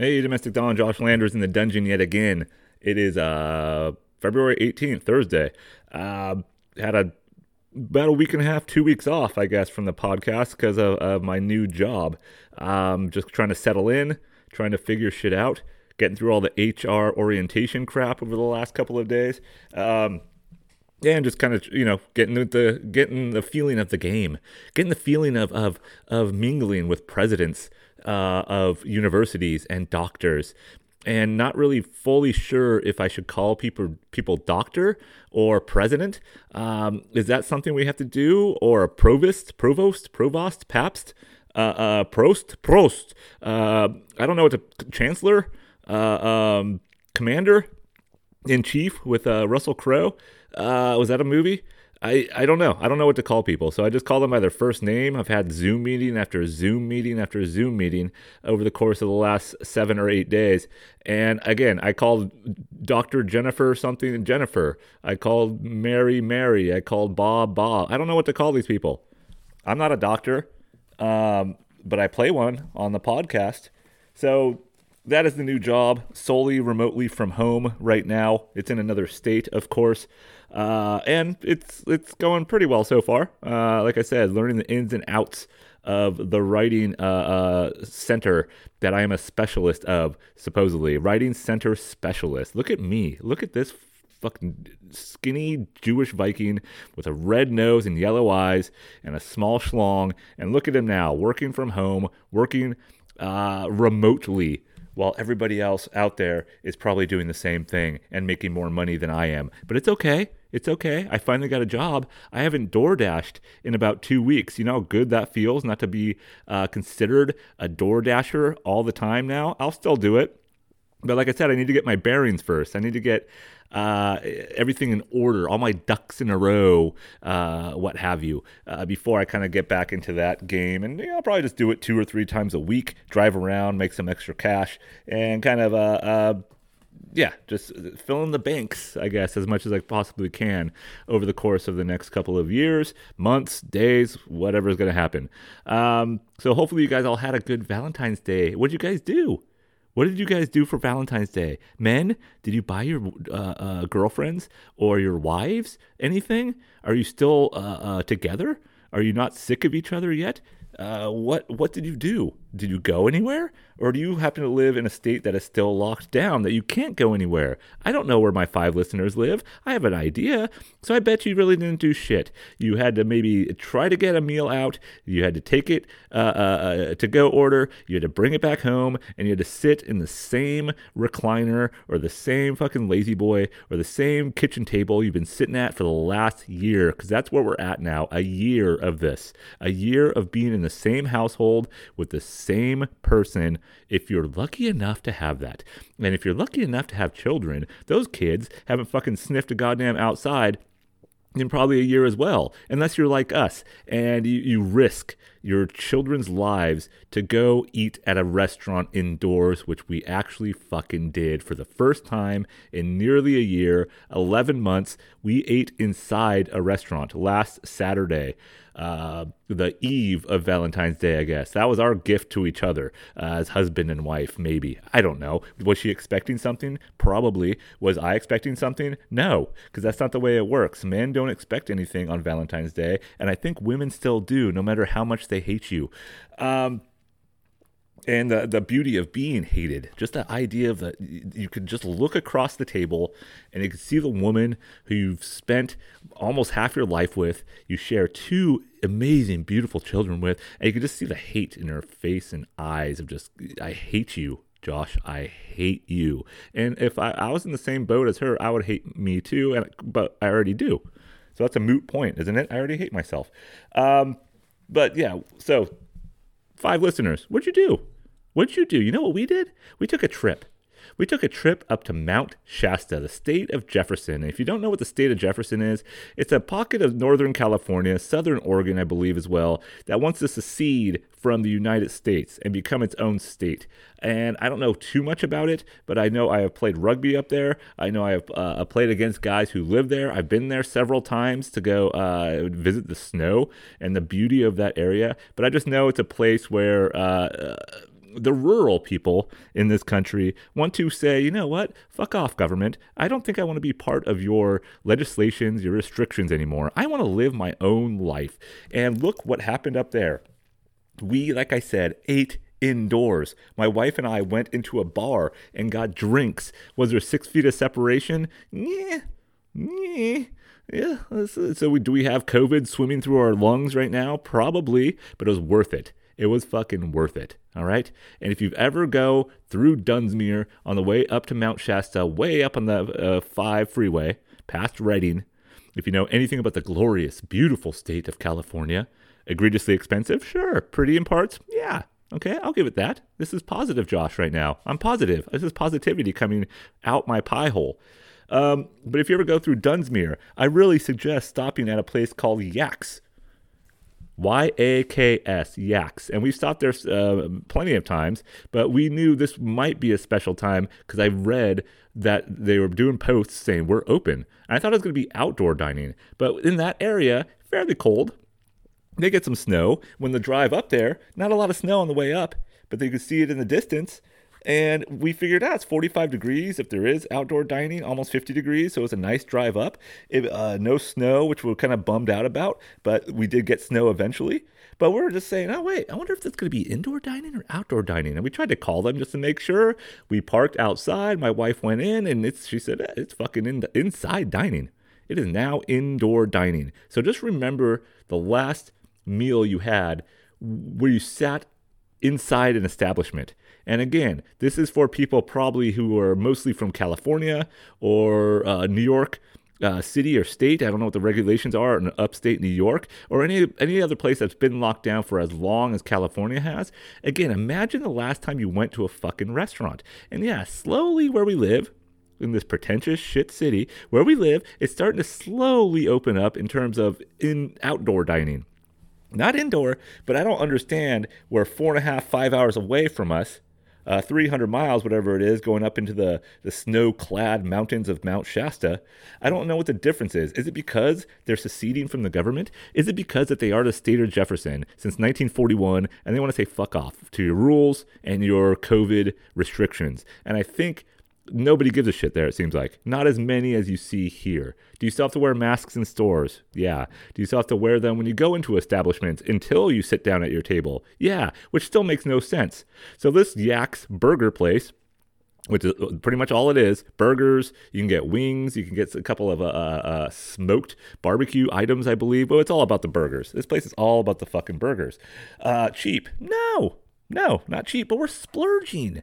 Hey, Domestic Don, Josh Landers in the dungeon yet again. It is uh, February 18th, Thursday. Uh, had a about a week and a half, two weeks off, I guess, from the podcast because of, of, my new job. Um, just trying to settle in, trying to figure shit out, getting through all the HR orientation crap over the last couple of days. Um, yeah, and just kind of you know getting the getting the feeling of the game, getting the feeling of of of mingling with presidents uh, of universities and doctors, and not really fully sure if I should call people people doctor or president. Um, is that something we have to do, or a provost, provost, provost, pabst, uh, uh, prost, prost? Uh, I don't know what the chancellor, uh, um, commander in chief with uh, Russell Crowe. Uh, was that a movie? I, I don't know. I don't know what to call people. So I just call them by their first name. I've had Zoom meeting after Zoom meeting after Zoom meeting over the course of the last seven or eight days. And again, I called Dr. Jennifer something Jennifer. I called Mary Mary. I called Bob Bob. I don't know what to call these people. I'm not a doctor, um, but I play one on the podcast. So that is the new job, solely remotely from home right now. It's in another state, of course. Uh, and it's it's going pretty well so far. Uh, like I said, learning the ins and outs of the writing uh, uh, center that I am a specialist of, supposedly writing center specialist. Look at me. Look at this fucking skinny Jewish Viking with a red nose and yellow eyes and a small schlong. And look at him now, working from home, working uh, remotely while everybody else out there is probably doing the same thing and making more money than I am. But it's okay. It's okay. I finally got a job. I haven't door dashed in about two weeks. You know how good that feels not to be uh, considered a door dasher all the time now? I'll still do it. But like I said, I need to get my bearings first. I need to get uh, everything in order, all my ducks in a row, uh, what have you, uh, before I kind of get back into that game. And you know, I'll probably just do it two or three times a week, drive around, make some extra cash, and kind of uh, uh, yeah, just fill in the banks, I guess, as much as I possibly can over the course of the next couple of years, months, days, whatever is going to happen. Um, so hopefully you guys all had a good Valentine's Day. What did you guys do? What did you guys do for Valentine's Day? Men, did you buy your uh, uh, girlfriends or your wives anything? Are you still uh, uh together? Are you not sick of each other yet? Uh, what what did you do? Did you go anywhere? Or do you happen to live in a state that is still locked down that you can't go anywhere? I don't know where my five listeners live. I have an idea. So I bet you really didn't do shit. You had to maybe try to get a meal out. You had to take it uh, uh, uh, to go order. You had to bring it back home. And you had to sit in the same recliner or the same fucking lazy boy or the same kitchen table you've been sitting at for the last year. Because that's where we're at now. A year of this. A year of being in the same household with the same person if you're lucky enough to have that. And if you're lucky enough to have children, those kids haven't fucking sniffed a goddamn outside in probably a year as well, unless you're like us and you, you risk your children's lives to go eat at a restaurant indoors, which we actually fucking did for the first time in nearly a year, 11 months. We ate inside a restaurant last Saturday uh, the eve of Valentine's Day, I guess. That was our gift to each other uh, as husband and wife, maybe. I don't know. Was she expecting something? Probably. Was I expecting something? No, because that's not the way it works. Men don't expect anything on Valentine's Day, and I think women still do, no matter how much they hate you. Um, and the the beauty of being hated just the idea of that you could just look across the table and you can see the woman who you've spent almost half your life with you share two amazing beautiful children with and you can just see the hate in her face and eyes of just i hate you Josh, I hate you. And if I, I was in the same boat as her, I would hate me too. And but I already do. So that's a moot point, isn't it? I already hate myself. Um, but yeah, so five listeners. What'd you do? What'd you do? You know what we did? We took a trip. We took a trip up to Mount Shasta, the state of Jefferson. If you don't know what the state of Jefferson is, it's a pocket of Northern California, Southern Oregon, I believe, as well, that wants to secede from the United States and become its own state. And I don't know too much about it, but I know I have played rugby up there. I know I have uh, played against guys who live there. I've been there several times to go uh, visit the snow and the beauty of that area. But I just know it's a place where. Uh, the rural people in this country want to say, you know what, fuck off, government. I don't think I want to be part of your legislations, your restrictions anymore. I want to live my own life. And look what happened up there. We, like I said, ate indoors. My wife and I went into a bar and got drinks. Was there six feet of separation? Yeah. Yeah. Yeah. So, we, do we have COVID swimming through our lungs right now? Probably, but it was worth it. It was fucking worth it. All right. And if you've ever go through Dunsmuir on the way up to Mount Shasta, way up on the uh, 5 freeway, past Redding, if you know anything about the glorious, beautiful state of California, egregiously expensive? Sure. Pretty in parts? Yeah. Okay, I'll give it that. This is positive, Josh, right now. I'm positive. This is positivity coming out my pie hole. Um, but if you ever go through Dunsmuir, I really suggest stopping at a place called Yaks. Y A K S, Yaks. And we've stopped there uh, plenty of times, but we knew this might be a special time because I read that they were doing posts saying we're open. And I thought it was going to be outdoor dining, but in that area, fairly cold. They get some snow. When the drive up there, not a lot of snow on the way up, but they could see it in the distance. And we figured out it's 45 degrees if there is outdoor dining, almost 50 degrees. So it was a nice drive up. It, uh, no snow, which we are kind of bummed out about, but we did get snow eventually. But we were just saying, oh, wait, I wonder if it's going to be indoor dining or outdoor dining. And we tried to call them just to make sure. We parked outside. My wife went in and it's, she said, eh, it's fucking in the, inside dining. It is now indoor dining. So just remember the last meal you had where you sat inside an establishment. And again, this is for people probably who are mostly from California or uh, New York. Uh, city or state, I don't know what the regulations are in upstate New York or any any other place that's been locked down for as long as California has. Again, imagine the last time you went to a fucking restaurant. And yeah, slowly where we live, in this pretentious shit city where we live, it's starting to slowly open up in terms of in outdoor dining not indoor, but I don't understand where four and a half, five hours away from us, uh, 300 miles, whatever it is, going up into the, the snow clad mountains of Mount Shasta. I don't know what the difference is. Is it because they're seceding from the government? Is it because that they are the state of Jefferson since 1941 and they want to say fuck off to your rules and your COVID restrictions? And I think nobody gives a shit there, it seems like. Not as many as you see here. Do you still have to wear masks in stores? Yeah. Do you still have to wear them when you go into establishments until you sit down at your table? Yeah, which still makes no sense. So, this Yaks burger place, which is pretty much all it is burgers, you can get wings, you can get a couple of uh, uh, uh, smoked barbecue items, I believe. But it's all about the burgers. This place is all about the fucking burgers. Uh, cheap? No. No, not cheap, but we're splurging.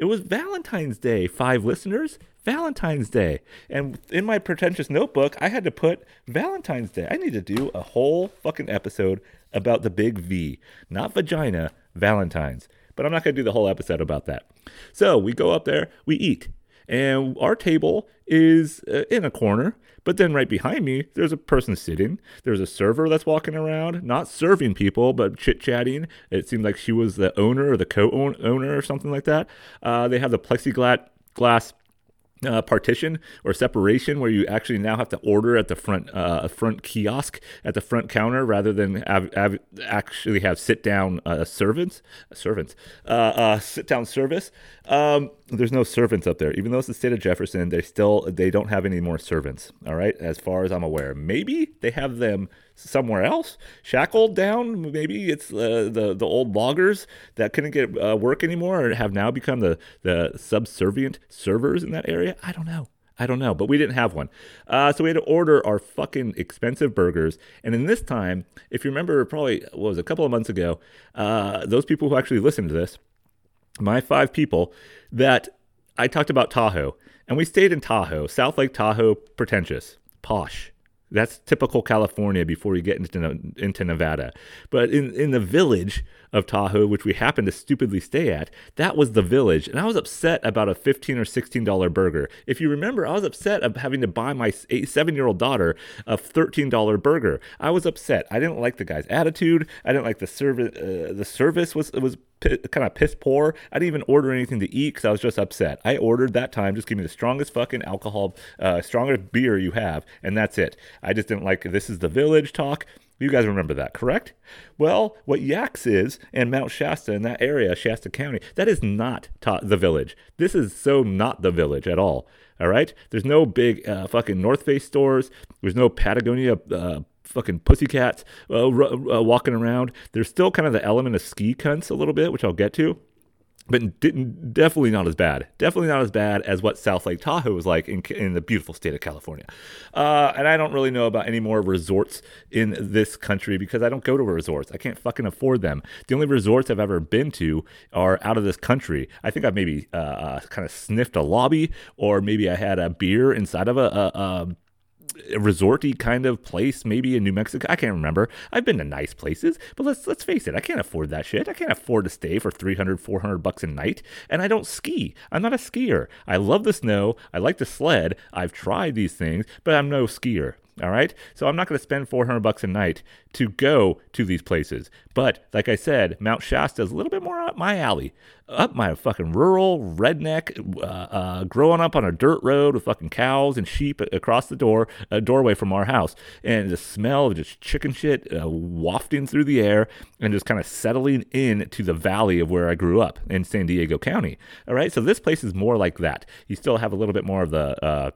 It was Valentine's Day, five listeners. Valentine's Day. And in my pretentious notebook, I had to put Valentine's Day. I need to do a whole fucking episode about the big V, not vagina, Valentine's. But I'm not going to do the whole episode about that. So we go up there, we eat. And our table is uh, in a corner. But then right behind me, there's a person sitting. There's a server that's walking around, not serving people, but chit chatting. It seemed like she was the owner or the co owner or something like that. Uh, they have the plexiglass glass uh, partition or separation where you actually now have to order at the front uh, front kiosk at the front counter rather than actually have sit down uh, servants servants uh, uh, sit down service. Um, there's no servants up there, even though it's the state of Jefferson. They still they don't have any more servants. All right, as far as I'm aware, maybe they have them somewhere else, shackled down. Maybe it's uh, the the old loggers that couldn't get uh, work anymore, or have now become the the subservient servers in that area. I don't know. I don't know, but we didn't have one. Uh, so we had to order our fucking expensive burgers. And in this time, if you remember, probably was a couple of months ago, uh, those people who actually listened to this, my five people, that I talked about Tahoe, and we stayed in Tahoe, South Lake Tahoe, pretentious, posh. That's typical California before you get into into Nevada. But in in the village of Tahoe, which we happened to stupidly stay at, that was the village, and I was upset about a 15 or sixteen dollar burger. If you remember, I was upset of having to buy my eight, seven year old daughter a thirteen dollar burger. I was upset. I didn't like the guy's attitude. I didn't like the service. Uh, the service was was p- kind of piss poor. I didn't even order anything to eat because I was just upset. I ordered that time, just give me the strongest fucking alcohol, uh, strongest beer you have, and that's it. I just didn't like this is the village talk. You guys remember that, correct? Well, what Yaks is and Mount Shasta in that area, Shasta County, that is not ta- the village. This is so not the village at all. All right? There's no big uh, fucking North Face stores. There's no Patagonia uh, fucking pussycats uh, r- uh, walking around. There's still kind of the element of ski cunts a little bit, which I'll get to but definitely not as bad. Definitely not as bad as what South Lake Tahoe was like in, in the beautiful state of California. Uh, and I don't really know about any more resorts in this country because I don't go to resorts. I can't fucking afford them. The only resorts I've ever been to are out of this country. I think I've maybe uh, uh, kind of sniffed a lobby, or maybe I had a beer inside of a, a, a a resorty kind of place, maybe in New Mexico. I can't remember. I've been to nice places, but let's let's face it, I can't afford that shit. I can't afford to stay for 300, 400 bucks a night, and I don't ski. I'm not a skier. I love the snow. I like to sled. I've tried these things, but I'm no skier. All right. So I'm not going to spend 400 bucks a night to go to these places. But like I said, Mount Shasta is a little bit more up my alley, up my fucking rural redneck, uh, uh, growing up on a dirt road with fucking cows and sheep across the door, a doorway from our house, and the smell of just chicken shit uh, wafting through the air and just kind of settling in to the valley of where I grew up in San Diego County. All right. So this place is more like that. You still have a little bit more of the uh,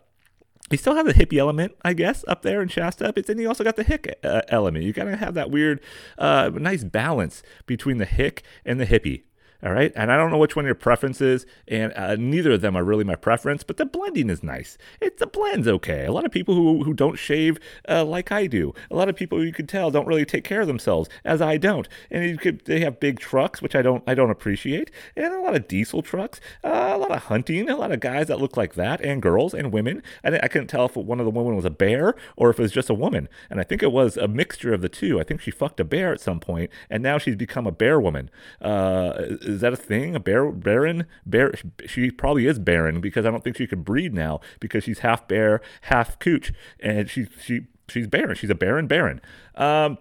you still have the hippie element, I guess, up there in Shasta. But then you also got the hick uh, element. You got to have that weird, uh, nice balance between the hick and the hippie. All right. And I don't know which one your preference is. And uh, neither of them are really my preference, but the blending is nice. It's the blend's okay. A lot of people who, who don't shave uh, like I do, a lot of people you could tell don't really take care of themselves as I don't. And you could, they have big trucks, which I don't, I don't appreciate. And a lot of diesel trucks, uh, a lot of hunting, a lot of guys that look like that and girls and women. And I couldn't tell if one of the women was a bear or if it was just a woman. And I think it was a mixture of the two. I think she fucked a bear at some point and now she's become a bear woman uh, is that a thing? A bear, barren, bear? She probably is barren because I don't think she could breed now because she's half bear, half cooch, and she she she's barren. She's a barren baron. Um,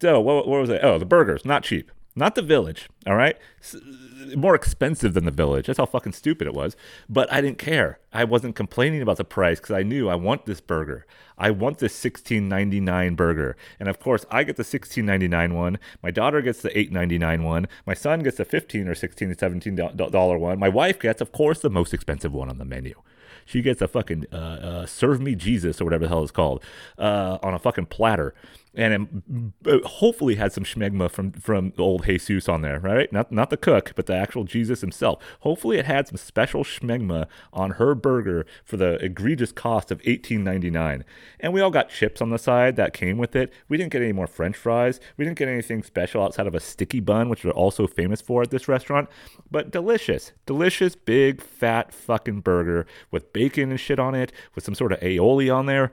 so what, what was it? Oh, the burgers, not cheap. Not the village, all right? more expensive than the village. That's how fucking stupid it was. But I didn't care. I wasn't complaining about the price because I knew I want this burger. I want this sixteen ninety nine burger. And of course, I get the sixteen ninety nine one. My daughter gets the eight ninety nine one. My son gets the fifteen or sixteen or seventeen dollar one. My wife gets, of course, the most expensive one on the menu. She gets a fucking uh, uh, serve me Jesus or whatever the hell it's called uh, on a fucking platter and it hopefully had some schmegma from from old Jesus on there, right? Not not the cook, but the actual Jesus himself. Hopefully, it had some special schmegma on her burger for the egregious cost of eighteen ninety nine. And we all got chips on the side that came with it. We didn't get any more French fries. We didn't get anything special outside of a sticky bun, which we're also famous for at this restaurant. But delicious, delicious, big fat fucking burger with bacon and shit on it, with some sort of aioli on there.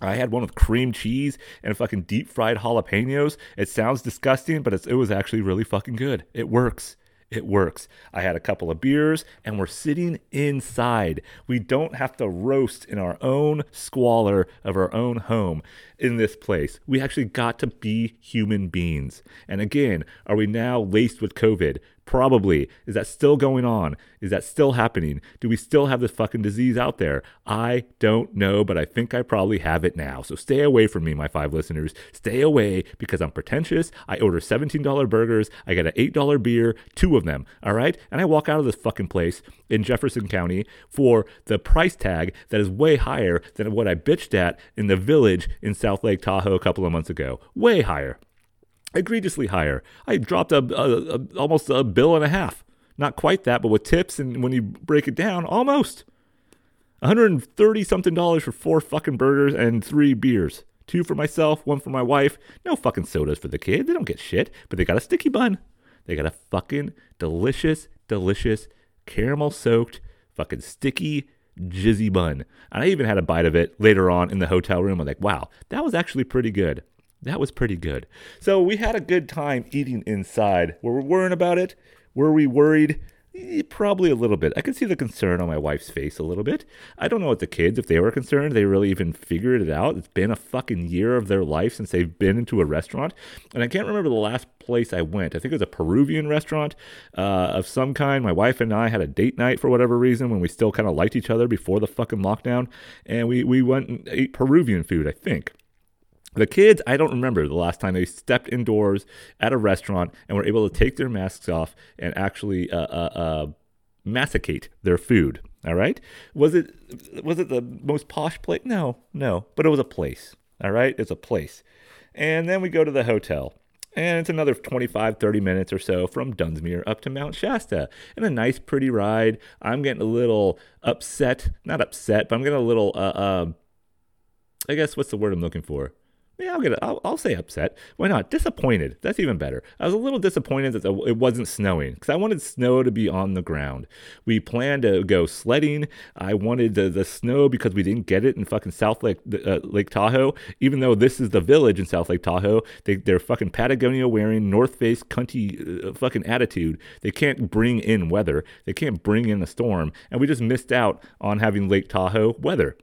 I had one with cream cheese and fucking deep fried jalapenos. It sounds disgusting, but it was actually really fucking good. It works. It works. I had a couple of beers and we're sitting inside. We don't have to roast in our own squalor of our own home in this place. We actually got to be human beings. And again, are we now laced with COVID? Probably. Is that still going on? Is that still happening? Do we still have this fucking disease out there? I don't know, but I think I probably have it now. So stay away from me, my five listeners. Stay away because I'm pretentious. I order $17 burgers. I get an $8 beer, two of them. All right. And I walk out of this fucking place in Jefferson County for the price tag that is way higher than what I bitched at in the village in South Lake Tahoe a couple of months ago. Way higher egregiously higher. I dropped a, a, a, almost a bill and a half. Not quite that, but with tips and when you break it down, almost. 130 something dollars for four fucking burgers and three beers. Two for myself, one for my wife. No fucking sodas for the kid. They don't get shit, but they got a sticky bun. They got a fucking delicious, delicious, caramel soaked, fucking sticky, jizzy bun. And I even had a bite of it later on in the hotel room. I'm like, wow, that was actually pretty good. That was pretty good. So we had a good time eating inside. Were we worrying about it? Were we worried? Eh, probably a little bit. I could see the concern on my wife's face a little bit. I don't know what the kids, if they were concerned, they really even figured it out. It's been a fucking year of their life since they've been into a restaurant. And I can't remember the last place I went. I think it was a Peruvian restaurant uh, of some kind. My wife and I had a date night for whatever reason when we still kind of liked each other before the fucking lockdown. And we, we went and ate Peruvian food, I think. The kids, I don't remember the last time they stepped indoors at a restaurant and were able to take their masks off and actually uh, uh, uh, massacate their food. All right, was it was it the most posh place? No, no, but it was a place. All right, it's a place. And then we go to the hotel. And it's another 25, 30 minutes or so from Dunsmuir up to Mount Shasta. And a nice, pretty ride. I'm getting a little upset. Not upset, but I'm getting a little, uh, uh, I guess, what's the word I'm looking for? Yeah, I'll get it. I'll, I'll, say upset. Why not? Disappointed. That's even better. I was a little disappointed that it wasn't snowing because I wanted snow to be on the ground. We planned to go sledding. I wanted the, the snow because we didn't get it in fucking South Lake uh, Lake Tahoe. Even though this is the village in South Lake Tahoe, they, they're fucking Patagonia wearing North Face cunty uh, fucking attitude. They can't bring in weather. They can't bring in a storm, and we just missed out on having Lake Tahoe weather.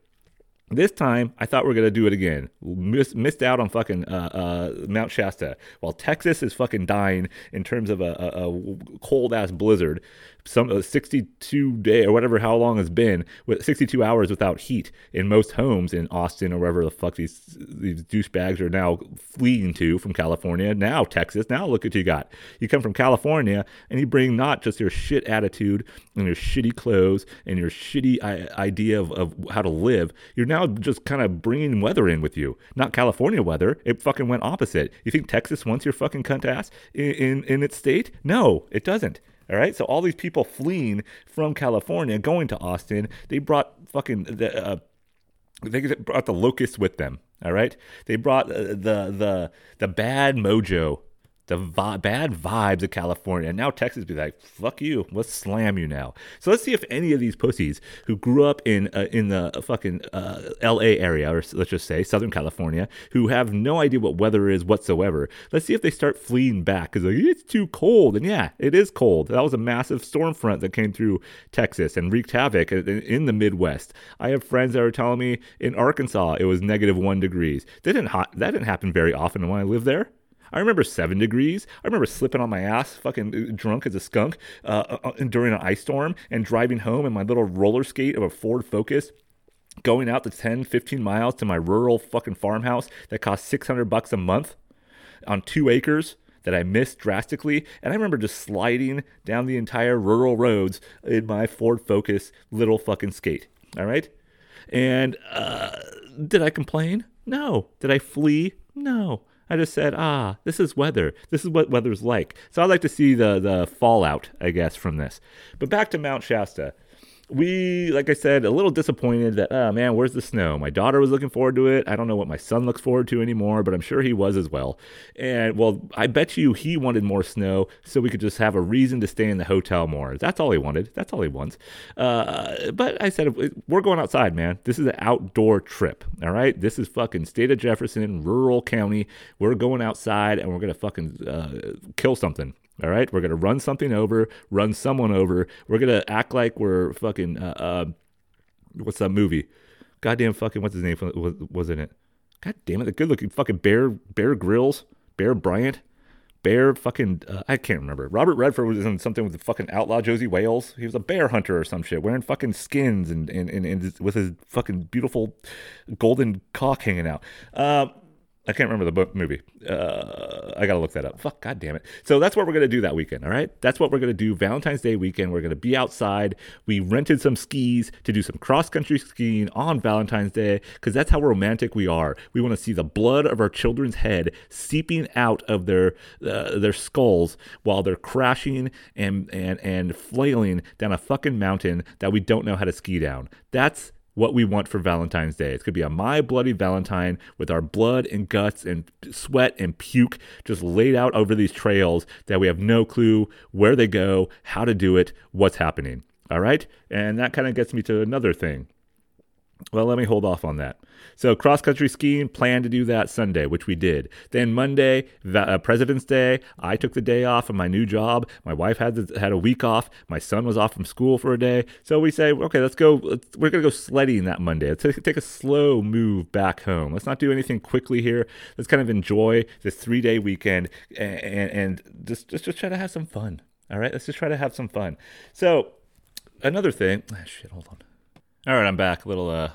This time, I thought we are gonna do it again. Miss, missed out on fucking uh, uh, Mount Shasta, while Texas is fucking dying in terms of a, a, a cold ass blizzard some uh, 62 day or whatever how long it's been with 62 hours without heat in most homes in Austin or wherever the fuck these these douchebags are now fleeing to from California. Now Texas now look what you got. You come from California and you bring not just your shit attitude and your shitty clothes and your shitty idea of, of how to live you're now just kind of bringing weather in with you. Not California weather it fucking went opposite. You think Texas wants your fucking cunt ass in, in, in its state? No it doesn't all right. So all these people fleeing from California, going to Austin, they brought fucking the, uh, they brought the locusts with them. All right. They brought uh, the the the bad mojo the vi- bad vibes of California. And now Texas be like, fuck you, let's slam you now. So let's see if any of these pussies who grew up in uh, in the fucking uh, L.A. area, or let's just say Southern California, who have no idea what weather is whatsoever. Let's see if they start fleeing back because like, it's too cold. And yeah, it is cold. That was a massive storm front that came through Texas and wreaked havoc in the Midwest. I have friends that are telling me in Arkansas it was negative one degrees. That didn't ha- that didn't happen very often when I lived there. I remember seven degrees. I remember slipping on my ass, fucking uh, drunk as a skunk, uh, uh, uh, during an ice storm and driving home in my little roller skate of a Ford Focus going out the 10, 15 miles to my rural fucking farmhouse that cost 600 bucks a month on two acres that I missed drastically. And I remember just sliding down the entire rural roads in my Ford Focus little fucking skate. All right. And uh, did I complain? No. Did I flee? No. I just said, ah, this is weather. This is what weather's like. So I'd like to see the the fallout, I guess, from this. But back to Mount Shasta we, like I said, a little disappointed that, oh man, where's the snow? My daughter was looking forward to it. I don't know what my son looks forward to anymore, but I'm sure he was as well. And well, I bet you he wanted more snow so we could just have a reason to stay in the hotel more. That's all he wanted. That's all he wants. Uh, but I said, we're going outside, man. This is an outdoor trip. All right. This is fucking state of Jefferson, rural county. We're going outside and we're going to fucking uh, kill something. All right, we're gonna run something over, run someone over. We're gonna act like we're fucking. Uh, uh, what's that movie? Goddamn fucking what's his name was in it? God damn it, the good looking fucking Bear Bear Grylls, Bear Bryant, Bear fucking uh, I can't remember. Robert Redford was in something with the fucking outlaw Josey Wales. He was a bear hunter or some shit, wearing fucking skins and and, and, and with his fucking beautiful golden cock hanging out. Uh, I can't remember the book movie. Uh, I gotta look that up. Fuck, god damn it. So that's what we're gonna do that weekend. All right, that's what we're gonna do. Valentine's Day weekend. We're gonna be outside. We rented some skis to do some cross country skiing on Valentine's Day because that's how romantic we are. We want to see the blood of our children's head seeping out of their uh, their skulls while they're crashing and and and flailing down a fucking mountain that we don't know how to ski down. That's what we want for Valentine's Day. It's going to be a My Bloody Valentine with our blood and guts and sweat and puke just laid out over these trails that we have no clue where they go, how to do it, what's happening. All right? And that kind of gets me to another thing. Well, let me hold off on that. So, cross country skiing, planned to do that Sunday, which we did. Then Monday, uh, President's Day, I took the day off of my new job. My wife had the, had a week off. My son was off from school for a day. So we say, okay, let's go. Let's, we're gonna go sledding that Monday. Let's take, take a slow move back home. Let's not do anything quickly here. Let's kind of enjoy this three day weekend and, and, and just, just just try to have some fun. All right, let's just try to have some fun. So another thing. Ah, shit, hold on. All right, I'm back. A little uh,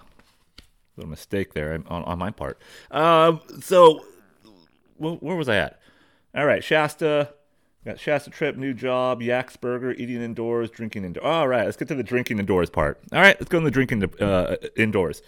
little mistake there on, on my part. Um, so, where was I at? All right, Shasta. Got Shasta trip, new job, Yak's Burger, eating indoors, drinking indoors. All right, let's get to the drinking indoors part. All right, let's go to the drinking uh, indoors.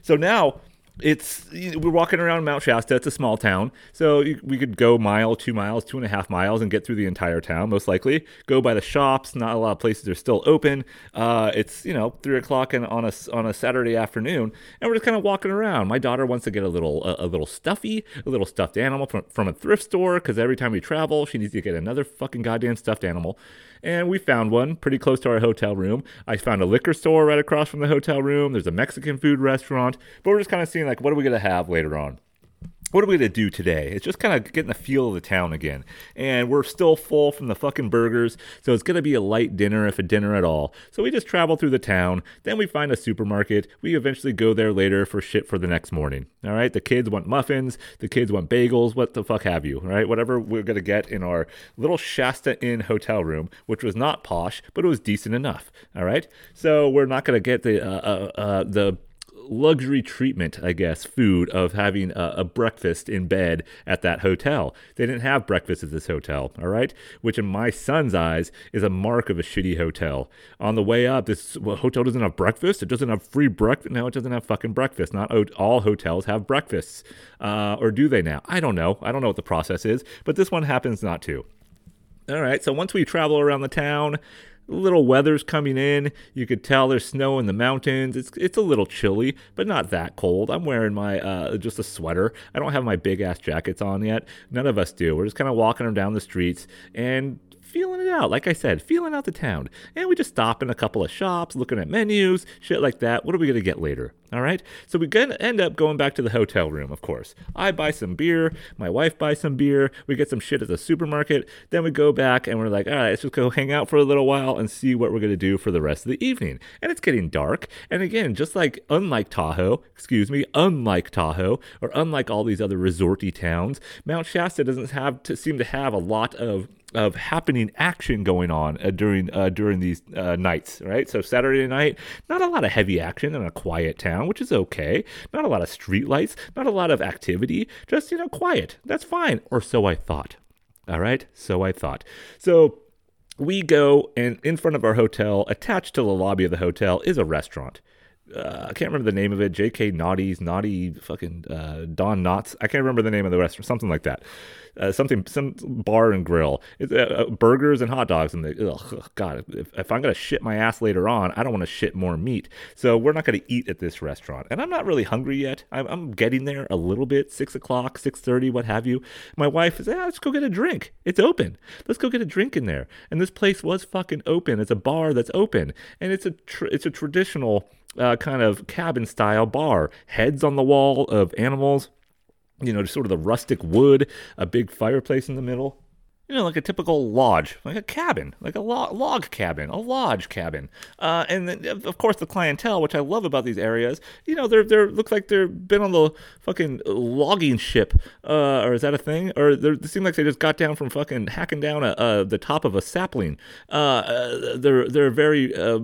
So now it's we're walking around Mount Shasta. It's a small town, so we could go mile, two miles, two and a half miles, and get through the entire town. Most likely, go by the shops. Not a lot of places are still open. Uh, it's you know three o'clock and on a on a Saturday afternoon, and we're just kind of walking around. My daughter wants to get a little a, a little stuffy, a little stuffed animal from from a thrift store because every time we travel, she needs to get another fucking goddamn stuffed animal and we found one pretty close to our hotel room. I found a liquor store right across from the hotel room. There's a Mexican food restaurant, but we're just kind of seeing like what are we gonna have later on what are we to do today? It's just kind of getting the feel of the town again. And we're still full from the fucking burgers, so it's to be a light dinner, if a dinner at all. So we just travel through the town. Then we find a supermarket. We eventually go there later for shit for the next morning. All right? The kids want muffins. The kids want bagels. What the fuck have you? All right? Whatever we're to get in our little Shasta Inn hotel room, which was not posh, but it was decent enough. All right? So we're not to get the, uh, uh, uh, the luxury treatment, I guess, food of having a, a, breakfast in bed at that hotel. They didn't have breakfast at this hotel, all right? Which, in my son's eyes, is a mark of a shitty hotel. On the way up, this hotel doesn't have breakfast. It doesn't have free breakfast. No, it doesn't have fucking breakfast. Not all hotels have breakfasts. Uh, or do they now? I don't know. I don't know what the process is, but this one happens not to. All right, so once we travel around the town, little weather's coming in. You could tell there's snow in the mountains. It's it's a little chilly, but not that cold. I'm wearing my uh, just a sweater. I don't have my big ass jackets on yet. None of us do. We're just kind of walking down the streets and feeling it out. Like I said, feeling out the town. And we just stop in a couple of shops, looking at menus, shit like that. What are we going to get later? All right. So we gonna end up going back to the hotel room, of course. I buy some beer. My wife buys some beer. We get some shit at the supermarket. Then we go back and we're like, all right, let's just go hang out for a little while and see what we're going to do for the rest of the evening. And it's getting dark. And again, just like unlike Tahoe, excuse me, unlike Tahoe, or unlike all these other resorty towns, Mount Shasta doesn't have to seem to have a lot of of happening action going on uh, during uh, during these uh, nights, right? So Saturday night, not a lot of heavy action in a quiet town, which is okay. Not a lot of street lights, not a lot of activity, just you know quiet. That's fine, or so I thought. All right, so I thought. So we go and in front of our hotel, attached to the lobby of the hotel, is a restaurant. Uh, I can't remember the name of it. J.K. Naughty's Naughty fucking uh, Don Knotts. I can't remember the name of the restaurant. Something like that uh, something some bar and grill. Uh, uh, burgers and hot dogs and the ugh, God. If, if I'm gonna shit my ass later on, I don't want to shit more meat. So we're not gonna eat at this restaurant. And I'm not really hungry yet. I'm, I'm getting there a little bit. Six o'clock, six thirty, what have you. My wife is, ah, let's go get a drink. It's open. Let's go get a drink in there. And this place was fucking open. It's a bar that's open, and it's a tr- it's a traditional. Uh, kind of cabin style bar, heads on the wall of animals, you know, just sort of the rustic wood, a big fireplace in the middle. You know, like a typical lodge, like a cabin, like a log, log cabin, a lodge cabin. Uh, and then, of course, the clientele, which I love about these areas, you know, they're they're look like they've been on the fucking logging ship, uh, or is that a thing? Or they seem like they just got down from fucking hacking down a, uh, the top of a sapling. Uh, uh, they're they're very uh,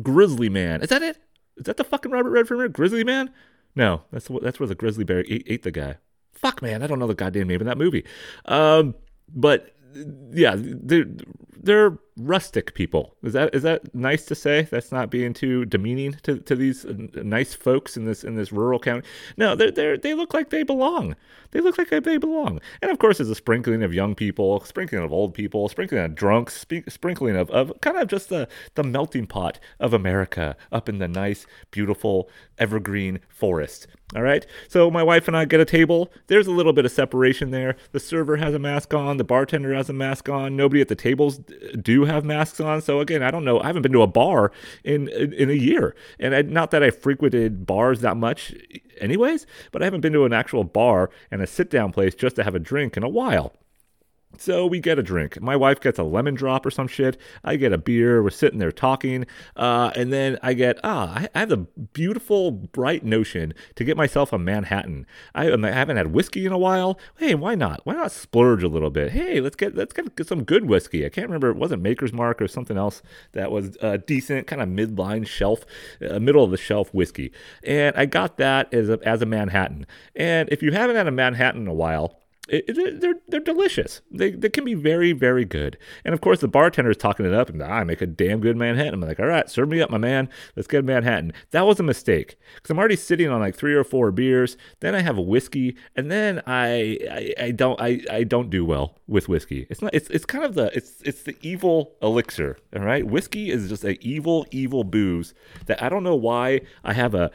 grizzly man. Is that it? Is that the fucking Robert Redford grizzly man? No, that's that's where the grizzly bear ate, ate the guy fuck, man, I don't know the goddamn name of that movie. Um, but yeah, they're they're rustic people. Is that is that nice to say? That's not being too demeaning to, to these nice folks in this in this rural county. No, they they they look like they belong. They look like they belong. And of course, there's a sprinkling of young people, sprinkling of old people, sprinkling of drunks, sprinkling of, of kind of just the the melting pot of America up in the nice, beautiful evergreen forest. All right. So my wife and I get a table. There's a little bit of separation there. The server has a mask on. The bartender has a mask on. Nobody at the tables do have masks on. So again, I don't know. I haven't been to a bar in in, in a year, and I, not that I frequented bars that much, anyways. But I haven't been to an actual bar and a sit down place just to have a drink in a while. So we get a drink. My wife gets a lemon drop or some shit. I get a beer. We're sitting there talking. Uh, and then I get, ah, I have the beautiful, bright notion to get myself a Manhattan. I, I, haven't had whiskey in a while. Hey, why not? Why not splurge a little bit? Hey, let's get let's get, get some good whiskey. I can't remember. It wasn't Maker's Mark or something else that was uh, decent, kind of midline shelf, uh, middle of the shelf whiskey. And I got that as a, as a Manhattan. And if you haven't had a Manhattan in a while, it, they're they're delicious. They they can be very very good. And of course, the bartender is talking it up, and I make a damn good Manhattan. I'm like, all right, serve me up, my man. Let's get a Manhattan. That was a mistake because I'm already sitting on like three or four beers. Then I have a whiskey, and then I I, I don't I, I don't do well with whiskey. It's not. It's it's kind of the it's it's the evil elixir. All right, whiskey is just a evil evil booze that I don't know why I have a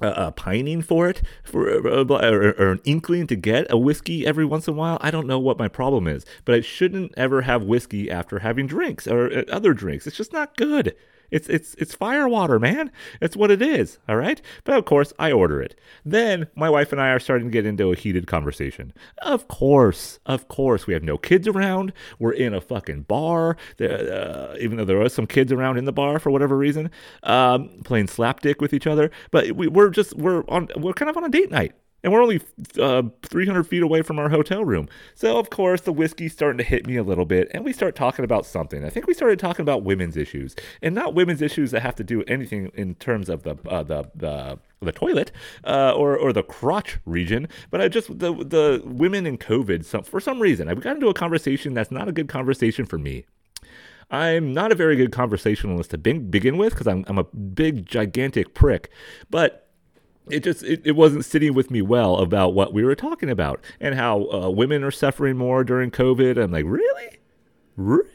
uh, pining for it, for uh, or, or, an inkling to get a whiskey every once in a while. I don't know what my problem is, but I shouldn't ever have whiskey after having drinks or uh, other drinks. It's just not good. It's it's it's fire water, man. It's what it is, all right? But of course, I order it. Then my wife and I are starting to get into a heated conversation. Of course, of course, we have no kids around. We're in a fucking bar. Uh, even though there are some kids around in the bar for whatever reason, um, playing slapdick with each other. But we, we're just we're on we're kind of on a date night and we're only uh, 300 feet away from our hotel room. So, of course, the whiskey's starting to hit me a little bit, and we start talking about something. I think we started talking about women's issues, and not women's issues that have to do anything in terms of the uh, the the the toilet uh, or or the crotch region, but I just the the women in COVID. Some, for some reason, I got into a conversation that's not a good conversation for me. I'm not a very good conversationalist to begin with because I'm, I'm a big, gigantic prick. But it just it, it wasn't sitting with me well about what we were talking about and how uh, women are suffering more during covid. I'm like really? Really?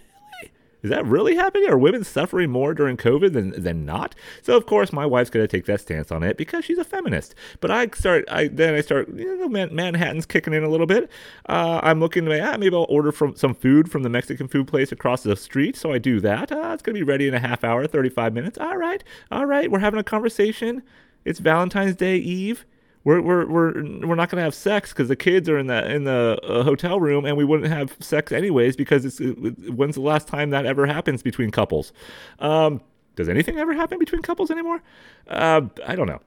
Is that really happening? Are women suffering more during covid than, than not? So of course my wife's going to take that stance on it because she's a feminist. But i start i then i start you know Man- manhattan's kicking in a little bit. Uh, i'm looking to ah, maybe i'll order from some food from the mexican food place across the street. So i do that. Uh, it's going to be ready in a half hour 35 minutes. All right. All right. We're having a conversation it's Valentine's Day Eve. We're we're we're we're not gonna have sex because the kids are in the in the uh, hotel room, and we wouldn't have sex anyways because it's it, when's the last time that ever happens between couples? Um, does anything ever happen between couples anymore? Uh, I don't know.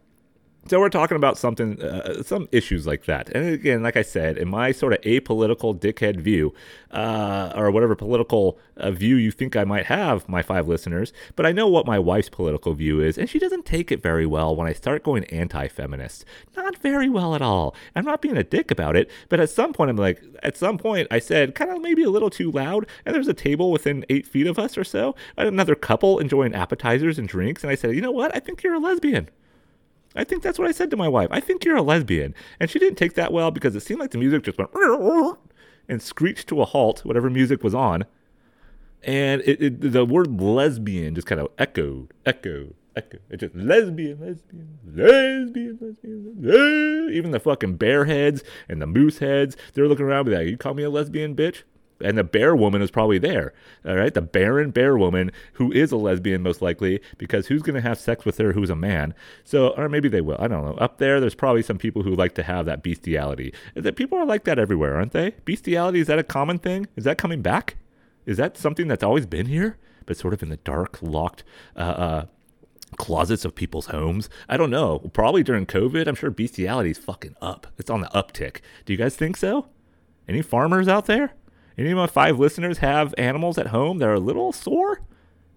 So we're talking about something, uh, some issues like that. And again, like I said, in my sort of apolitical dickhead view, uh, or whatever political uh, view you think I might have, my five listeners, but I know what my wife's political view is, and she doesn't take it very well when I start going anti-feminist. Not very well at all. I'm not being a dick about it, but at some point, I'm like, at some point, I said, kind of maybe a little too loud, and there's a table within eight feet of us or so, another couple enjoying appetizers and drinks, and I said, you know what? I think you're a lesbian. I think that's what I said to my wife. I think you're a lesbian. And she didn't take that well because it seemed like the music just went and screeched to a halt, whatever music was on. And it, it, the word lesbian just kind of echoed, echoed, echoed. It just lesbian, lesbian, lesbian, lesbian, lesbian. Even the fucking bear heads and the moose heads, they're looking around be like, You call me a lesbian, bitch? And the bear woman is probably there. All right, the barren bear woman who is a lesbian most likely because who's going to have sex with her who's a man? So, or maybe they will. I don't know. Up there, there's probably some people who like to have that bestiality. That people are like that everywhere, aren't they? Bestiality is that a common thing? Is that coming back? Is that something that's always been here, but sort of in the dark, locked? Uh, uh, closets of people's homes. I don't know. Probably during COVID, I'm sure bestiality is fucking up. It's on the uptick. Do you guys think so? Any farmers out there? Any of my five listeners have animals at home that are a little sore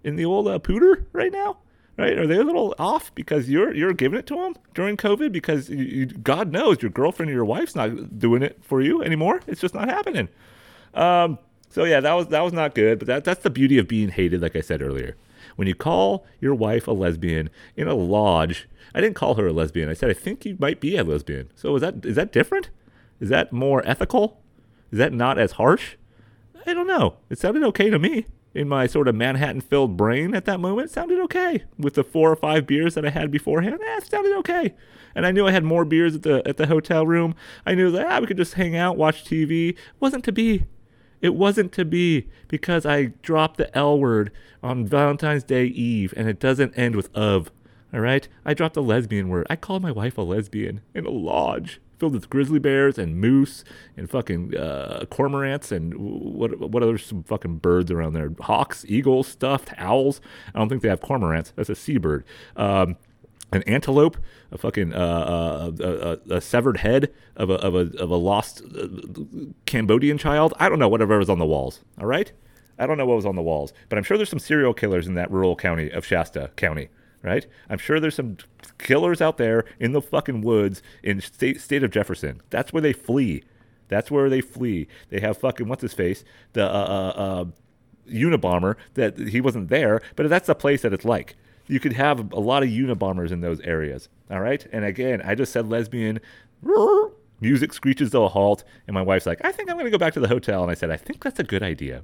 in the old uh, pooter right now? Right? Are they a little off because you're you're giving it to them during COVID because you, you, God knows your girlfriend or your wife's not doing it for you anymore. It's just not happening. Um, so yeah, that was that was not good. But that that's the beauty of being hated, like I said earlier. When you call your wife a lesbian in a lodge, I didn't call her a lesbian. I said I think you might be a lesbian. So is that is that different? Is that more ethical? Is that not as harsh? I don't know. It sounded okay to me. In my sort of Manhattan filled brain at that moment, it sounded okay. With the four or five beers that I had beforehand, eh, it sounded okay. And I knew I had more beers at the at the hotel room. I knew that ah, we could just hang out, watch TV. It wasn't to be. It wasn't to be because I dropped the L word on Valentine's Day Eve and it doesn't end with of. All right? I dropped the lesbian word. I called my wife a lesbian in a lodge filled with grizzly bears and moose and fucking uh, cormorants and what what other some fucking birds around there? Hawks, eagles, stuffed owls. I don't think they have cormorants. That's a seabird. Um, an antelope, a fucking uh, uh, a, a, severed head of a of a of a lost uh, Cambodian child. I don't know whatever was on the walls. All right, I don't know what was on the walls, but I'm sure there's some serial killers in that rural county of Shasta County. Right, I'm sure there's some killers out there in the fucking woods in state state of Jefferson. That's where they flee. That's where they flee. They have fucking what's his face the uh, uh, uh Unabomber that he wasn't there, but that's the place that it's like you could have a lot of Unabombers in those areas. All right. And again, I just said lesbian. Music screeches to a halt, and my wife's like, I think I'm going to go back to the hotel. And I said, I think that's a good idea.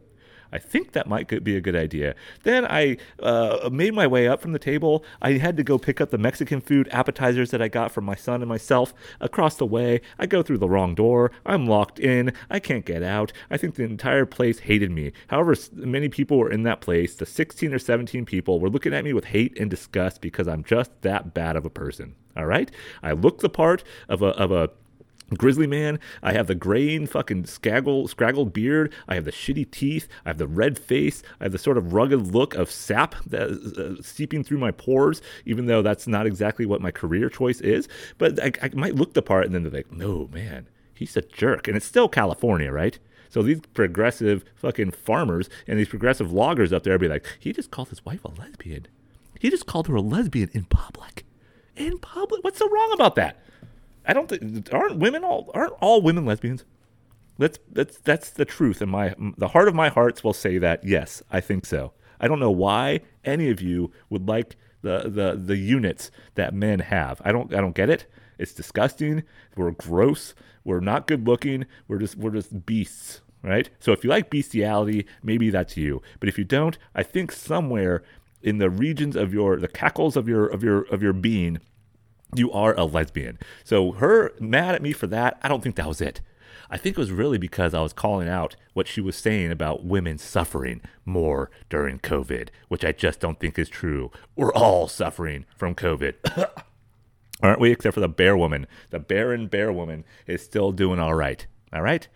I think that might be a good idea. Then I uh, made my way up from the table. I had to go pick up the Mexican food appetizers that I got from my son and myself across the way. I go through the wrong door. I'm locked in. I can't get out. I think the entire place hated me. However, many people were in that place. The 16 or 17 people were looking at me with hate and disgust because I'm just that bad of a person. All right? I look the part of a, of a Grizzly Man. I have the graying fucking scaggle, scraggled beard. I have the shitty teeth. I have the red face. I have the sort of rugged look of sap that uh, seeping through my pores, even though that's not exactly what my career choice is. But I, I might look the part and then they're like, no, man, he's a jerk. And it's still California, right? So these progressive fucking farmers and these progressive loggers up there be like, he just called his wife a lesbian. He just called her a lesbian in public. In public? What's so wrong about that? I don't think aren't women all aren't all women lesbians. That's that's that's the truth, and my the heart of my hearts will say that yes, I think so. I don't know why any of you would like the the the units that men have. I don't I don't get it. It's disgusting. We're gross. We're not good looking. We're just we're just beasts, right? So if you like bestiality, maybe that's you. But if you don't, I think somewhere in the regions of your the cackles of your of your of your being you are a lesbian. So her mad at me for that, I don't think that was it. I think it was really because I was calling out what she was saying about women suffering more during COVID, which I just don't think is true. We're all suffering from COVID. Aren't we? Except for the bear woman. The barren bear woman is still doing all right. All right?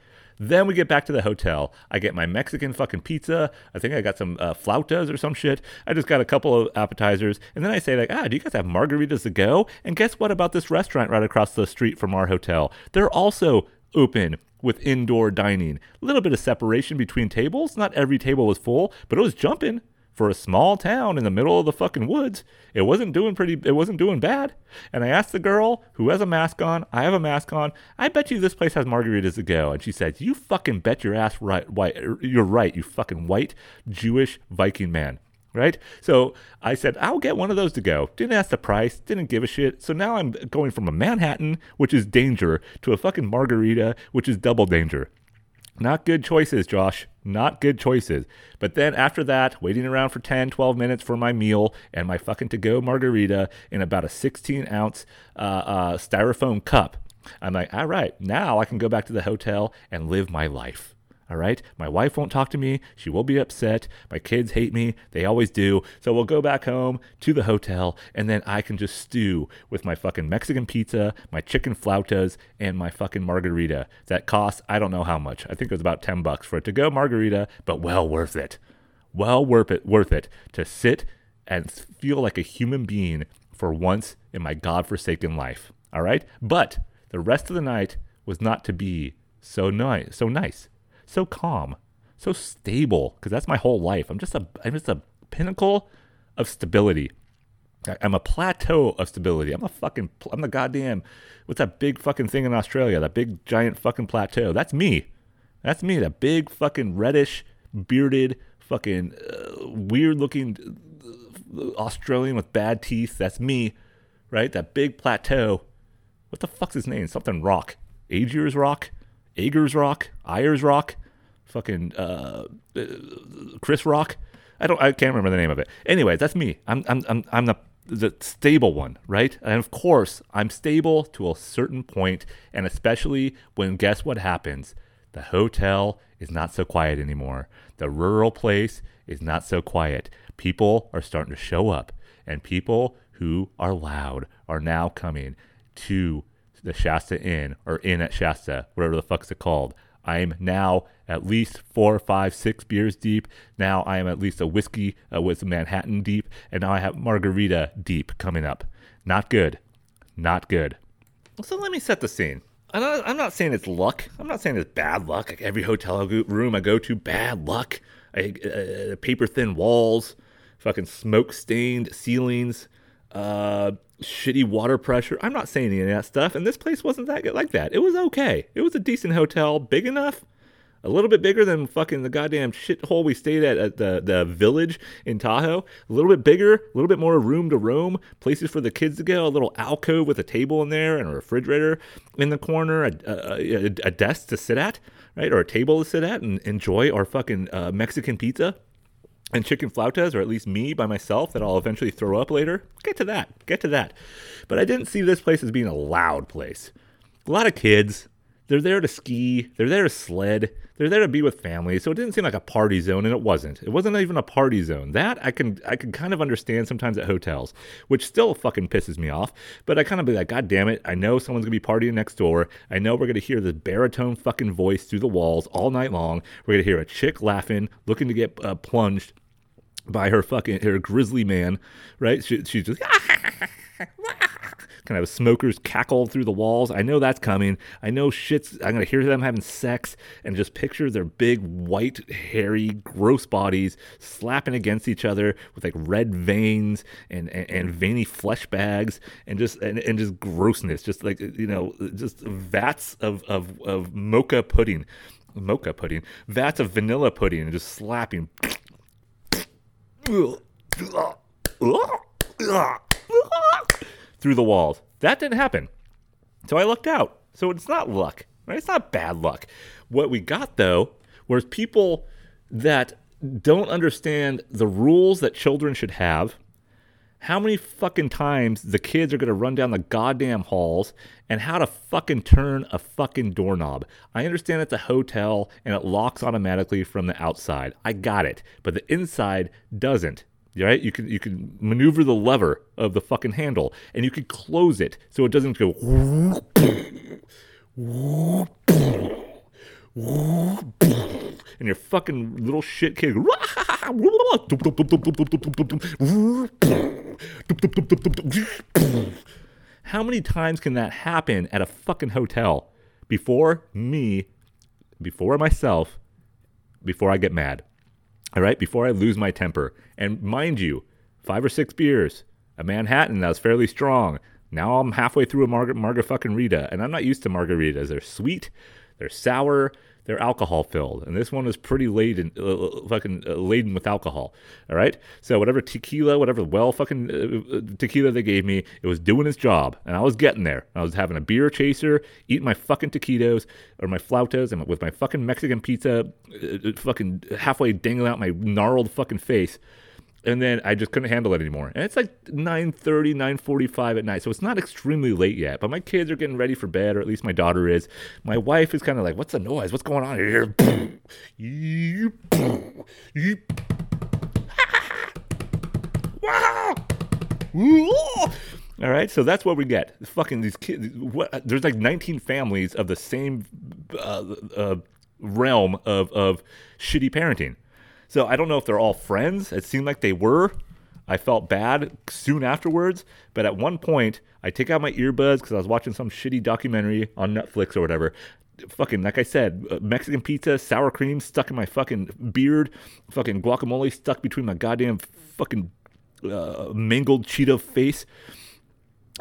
Then we get back to the hotel. I get my Mexican fucking pizza. I think I got some uh, flautas or some shit. I just got a couple of appetizers. And then I say, like, ah, do you guys have margaritas to go? And guess what about this restaurant right across the street from our hotel? They're also open with indoor dining. A little bit of separation between tables. Not every table was full, but it was jumping for a small town in the middle of the fucking woods, it wasn't doing pretty it wasn't doing bad. And I asked the girl who has a mask on, I have a mask on, I bet you this place has margaritas to go. And she said, You fucking bet your ass right white you're right, you fucking white Jewish Viking man. Right? So I said, I'll get one of those to go. Didn't ask the price, didn't give a shit. So now I'm going from a Manhattan, which is danger, to a fucking margarita, which is double danger. Not good choices, Josh. Not good choices. But then after that, waiting around for 10, 12 minutes for my meal and my fucking to go margarita in about a 16 ounce uh, uh, styrofoam cup, I'm like, all right, now I can go back to the hotel and live my life. All right. My wife won't talk to me. She will be upset. My kids hate me. They always do. So we'll go back home to the hotel and then I can just stew with my fucking Mexican pizza, my chicken flautas, and my fucking margarita. That costs, I don't know how much. I think it was about 10 bucks for it to go margarita, but well worth it. Well worth it, worth it to sit and feel like a human being for once in my godforsaken life. All right. But the rest of the night was not to be so nice, so nice so calm, so stable, because that's my whole life. I'm just a I'm just a pinnacle of stability. I'm a plateau of stability. I'm a fucking I'm the goddamn what's that big fucking thing in Australia? That big giant fucking plateau. That's me. That's me. That big fucking reddish bearded fucking uh, weird looking uh, Australian with bad teeth. That's me, right? That big plateau. What the fuck's his name? Something Rock. Agers Rock. Agers Rock. Ayers Rock fucking uh, Chris Rock. I don't. I can't remember the name of it. Anyway, that's me. I'm I'm I'm, I'm the the stable one, right? And of course, I'm stable to a certain point, and especially when guess what happens? The hotel is not so quiet anymore. The rural place is not so quiet. People are starting to show up, and people who are loud are now coming to the Shasta Inn or Inn at Shasta, whatever the fuck's it called. I am now at least four, five, six beers deep. Now I am at least a whiskey uh, with Manhattan deep, and now I have margarita deep coming up. Not good. Not good. So let me set the scene. I'm not, I'm not saying it's luck. I'm not saying it's bad luck. Like every hotel room I go to, bad luck. I, uh, paper thin walls, fucking smoke stained ceilings, uh, shitty water pressure. I'm not saying any of that stuff. And this place wasn't that good like that. It was okay. It was a decent hotel, big enough a little bit bigger than fucking the goddamn shithole we stayed at at the, the village in Tahoe. A little bit bigger, a little bit more room to roam, places for the kids to go, a little alcove with a table in there and a refrigerator in the corner, a, a, a desk to sit at, right, or a table to sit at and enjoy our fucking uh, Mexican pizza and chicken flautas, or at least me by myself, that I'll eventually throw up later. Get to that. Get to that. But I didn't see this place as being a loud place. A lot of kids, they're there to ski. They're there to sled. They're there to be with family. So it didn't seem like a party zone, and it wasn't. It wasn't even a party zone. That I can I can kind of understand sometimes at hotels, which still fucking pisses me off. But I kind of be like, God damn it! I know someone's gonna be partying next door. I know we're gonna hear this baritone fucking voice through the walls all night long. We're gonna hear a chick laughing, looking to get uh, plunged by her fucking her grizzly man, right? She, she's just kind of smokers cackle through the walls. I know that's coming. I know shit's. I'm gonna hear them having sex and just picture their big white, hairy, gross bodies slapping against each other with like red veins and and, and veiny flesh bags and just and, and just grossness, just like you know, just vats of of of mocha pudding, mocha pudding, vats of vanilla pudding, and just slapping. Through the walls. That didn't happen. So I lucked out. So it's not luck, right? It's not bad luck. What we got though was people that don't understand the rules that children should have. How many fucking times the kids are going to run down the goddamn halls and how to fucking turn a fucking doorknob. I understand it's a hotel and it locks automatically from the outside. I got it. But the inside doesn't right? You can you can maneuver the lever of the fucking handle, and you can close it so it doesn't go. And your fucking little shit kid. How many times can that happen at a fucking hotel before me, before myself, before I get mad? All right, before I lose my temper. And mind you, five or six beers, a Manhattan that was fairly strong. Now I'm halfway through a marga, marga fucking Rita, and I'm not used to margaritas. They're sweet, they're sour, they're alcohol filled, and this one is pretty laden, uh, uh, fucking uh, laden with alcohol. All right, so whatever tequila, whatever well fucking uh, uh, tequila they gave me, it was doing its job, and I was getting there. I was having a beer chaser, eating my fucking taquitos or my flautas, and with my fucking Mexican pizza, uh, fucking halfway dangling out my gnarled fucking face and then I just couldn't handle it anymore. And it's like 9:30, 9:45 at night, so it's not extremely late yet. But my kids are getting ready for bed, or at least my daughter is. My wife is kind of like, "What's the noise? What's going on here?" All right, so that's what we get. Fucking these kids. What, there's like 19 families of the same uh, uh, realm of of shitty parenting. So I don't know if they're all friends. It seemed like they were. I felt bad soon afterwards, but at one point, I take out my earbuds because I was watching some shitty documentary on Netflix or whatever. Fucking, like I said, uh, Mexican pizza, sour cream stuck in my fucking beard, fucking guacamole stuck between my goddamn fucking uh, mangled cheetah face.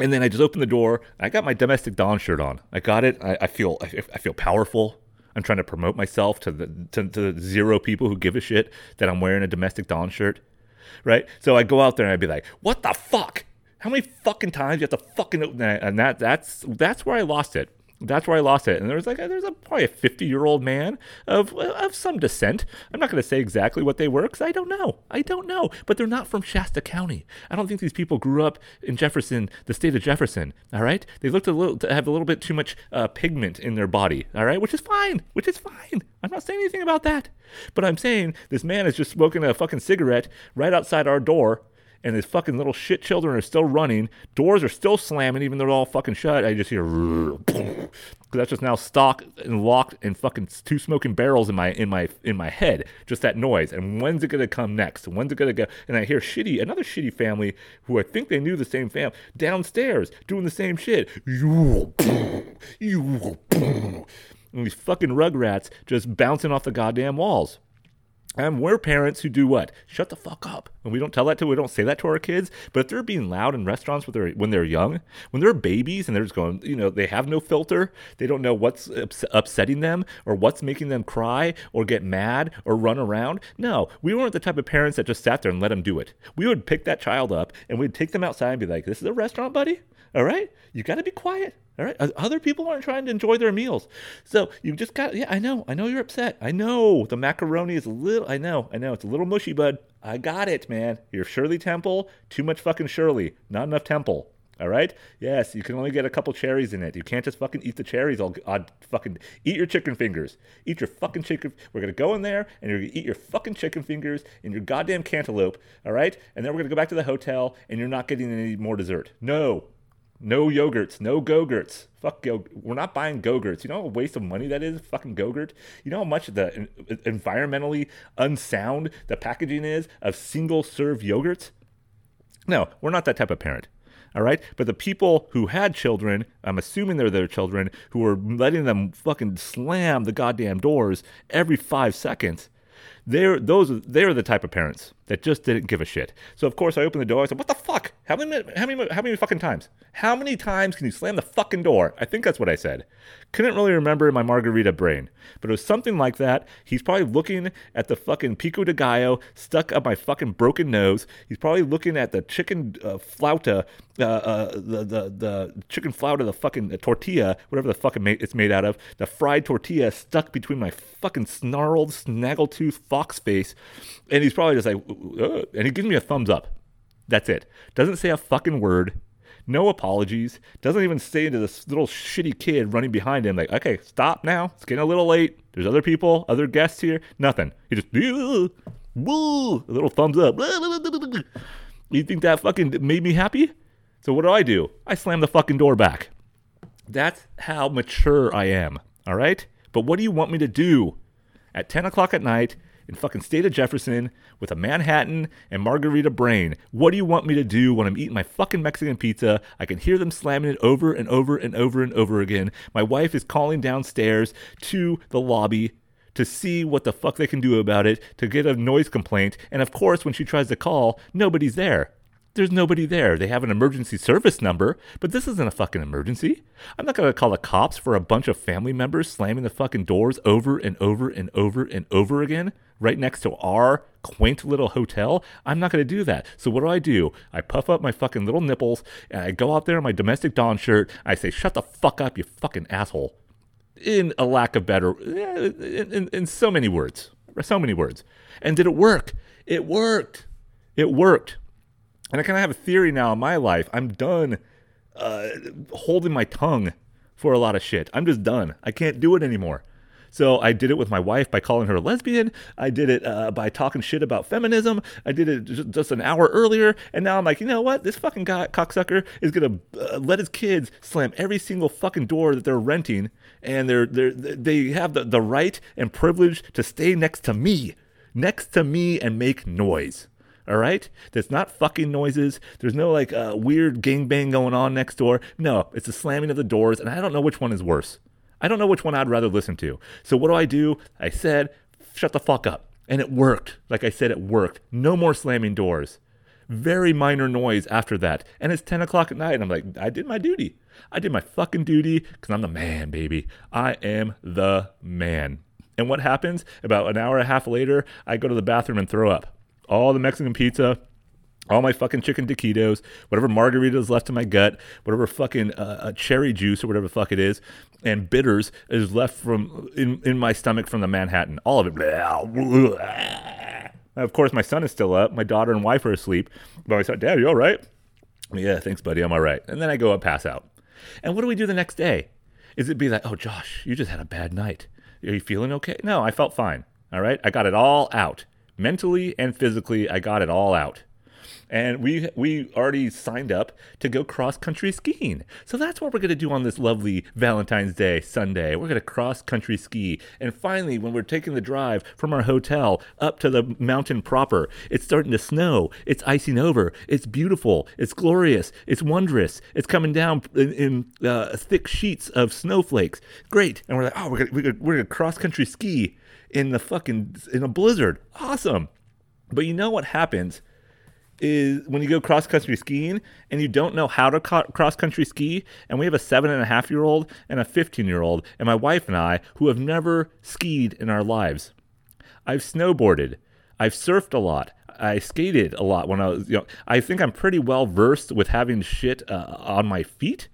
And then I just opened the door. I got my domestic Don shirt on. I got it. I, I feel I, I feel powerful. I'm trying to promote myself to the to, to the zero people who give a shit that I'm wearing a domestic Don shirt, right? So I go out there and I'd be like, "What the fuck? How many fucking times you have to fucking?" And that that's that's where I lost it that's where I lost it. And there was like there's a probably a 50 year old man of of some descent. I'm not going to say exactly what they were because I don't know. I don't know. But they're not from Shasta County. I don't think these people grew up in Jefferson, the state of Jefferson. All right, they looked a little have a little bit too much uh, pigment in their body. All right, which is fine. Which is fine. I'm not saying anything about that. But I'm saying this man is just smoking a fucking cigarette right outside our door and these fucking little shit children are still running. Doors are still slamming, even though they're all fucking shut. I just hear because that's just now stock and locked and fucking two smoking barrels in my in my in my head. Just that noise. And when's it gonna come next? When's it gonna go? And I hear shitty another shitty family who I think they knew the same fam downstairs doing the same shit. You, you, and these fucking rugrats just bouncing off the goddamn walls. And we're parents who do what? Shut the fuck up. And we don't tell that to, we don't say that to our kids. But if they're being loud in restaurants when they're, when they're young, when they're babies and they're just going, you know, they have no filter, they don't know what's ups- upsetting them or what's making them cry or get mad or run around. No, we weren't the type of parents that just sat there and let them do it. We would pick that child up and we'd take them outside and be like, this is a restaurant, buddy. All right? You got to be quiet. All right. Other people aren't trying to enjoy their meals. So you just got, yeah, I know. I know you're upset. I know the macaroni is a little, I know, I know. It's a little mushy, bud. I got it, man. You're Shirley Temple. Too much fucking Shirley. Not enough Temple. All right. Yes, you can only get a couple cherries in it. You can't just fucking eat the cherries. I'll, I'll fucking eat your chicken fingers. Eat your fucking chicken. We're gonna go in there and you're gonna eat your fucking chicken fingers and your goddamn cantaloupe. All right. And then we're gonna go back to the hotel and you're not getting any more dessert. No, no yogurts, no go-gurts. Fuck go. We're not buying go-gurts. You know how a waste of money that is? Fucking go-gurt. You know how much the environmentally unsound the packaging is of single-serve yogurts? No, we're not that type of parent. All right. But the people who had children, I'm assuming they're their children, who were letting them fucking slam the goddamn doors every five seconds they're those they're the type of parents that just didn't give a shit. So of course I opened the door. I said, "What the fuck? How many how many how many fucking times? How many times can you slam the fucking door?" I think that's what I said. Couldn't really remember in my margarita brain, but it was something like that. He's probably looking at the fucking pico de gallo stuck up my fucking broken nose. He's probably looking at the chicken uh, flauta, uh, uh, the the the chicken flauta, the fucking tortilla, whatever the fuck it's made out of, the fried tortilla stuck between my fucking snarled snaggletooth fox face, and he's probably just like, Ugh. and he gives me a thumbs up. That's it. Doesn't say a fucking word. No apologies. Doesn't even say to this little shitty kid running behind him, like, okay, stop now. It's getting a little late. There's other people, other guests here. Nothing. He just, woo, a little thumbs up. You think that fucking made me happy? So what do I do? I slam the fucking door back. That's how mature I am. All right? But what do you want me to do? At 10 o'clock at night, in fucking state of Jefferson with a Manhattan and margarita brain. What do you want me to do when I'm eating my fucking Mexican pizza? I can hear them slamming it over and over and over and over again. My wife is calling downstairs to the lobby to see what the fuck they can do about it, to get a noise complaint. And of course, when she tries to call, nobody's there. There's nobody there. They have an emergency service number, but this isn't a fucking emergency. I'm not going to call the cops for a bunch of family members slamming the fucking doors over and over and over and over again right next to our quaint little hotel. I'm not going to do that. So what do I do? I puff up my fucking little nipples and I go out there in my domestic Don shirt. I say, shut the fuck up, you fucking asshole. In a lack of better, in, in, in so many words, so many words. And did it work? It worked. It worked. And I kind of have a theory now in my life. I'm done uh, holding my tongue for a lot of shit. I'm just done. I can't do it anymore. So I did it with my wife by calling her a lesbian. I did it uh, by talking shit about feminism. I did it just, an hour earlier, and now I'm like, you know what? This fucking guy, cocksucker is gonna uh, let his kids slam every single fucking door that they're renting, and they're they they have the, the right and privilege to stay next to me, next to me, and make noise. All right? There's not fucking noises. There's no like uh, weird gangbang going on next door. No, it's the slamming of the doors, and I don't know which one is worse. I don't know which one I'd rather listen to. So what do I do? I said, shut the fuck up. And it worked. Like I said, it worked. No more slamming doors. Very minor noise after that. And it's 10 o'clock at night. And I'm like, I did my duty. I did my fucking duty because I'm the man, baby. I am the man. And what happens? About an hour and a half later, I go to the bathroom and throw up all the Mexican pizza, all my fucking chicken taquitos, whatever margaritas left in my gut, whatever fucking uh, uh, cherry juice or whatever the fuck it is, and bitters is left from in, in my stomach from the Manhattan. All of it. Of course, my son is still up. My daughter and wife are asleep. But I said, Dad, you all right? Yeah, thanks, buddy. I'm all right. And then I go up, pass out. And what do we do the next day? Is it be like, oh, Josh, you just had a bad night. Are you feeling okay? No, I felt fine. All right. I got it all out mentally and physically, I got it all out. And we we already signed up to go cross country skiing. So that's what we're gonna do on this lovely Valentine's Day Sunday. We're gonna cross country ski, and finally, when we're taking the drive from our hotel up to the mountain proper, it's starting to snow. It's icing over. It's beautiful. It's glorious. It's wondrous. It's coming down in, in uh, thick sheets of snowflakes. Great, and we're like, oh, we're gonna, we're gonna, we're gonna cross country ski in the fucking in a blizzard. Awesome. But you know what happens is when you go cross country skiing and you don't know how to co- cross country ski, and we have a seven and a half year old and a 15 year old, and my wife and I, who have never skied in our lives. I've snowboarded, I've surfed a lot. I skated a lot when I was, you know, I think I'm pretty well versed with having shit uh, on my feet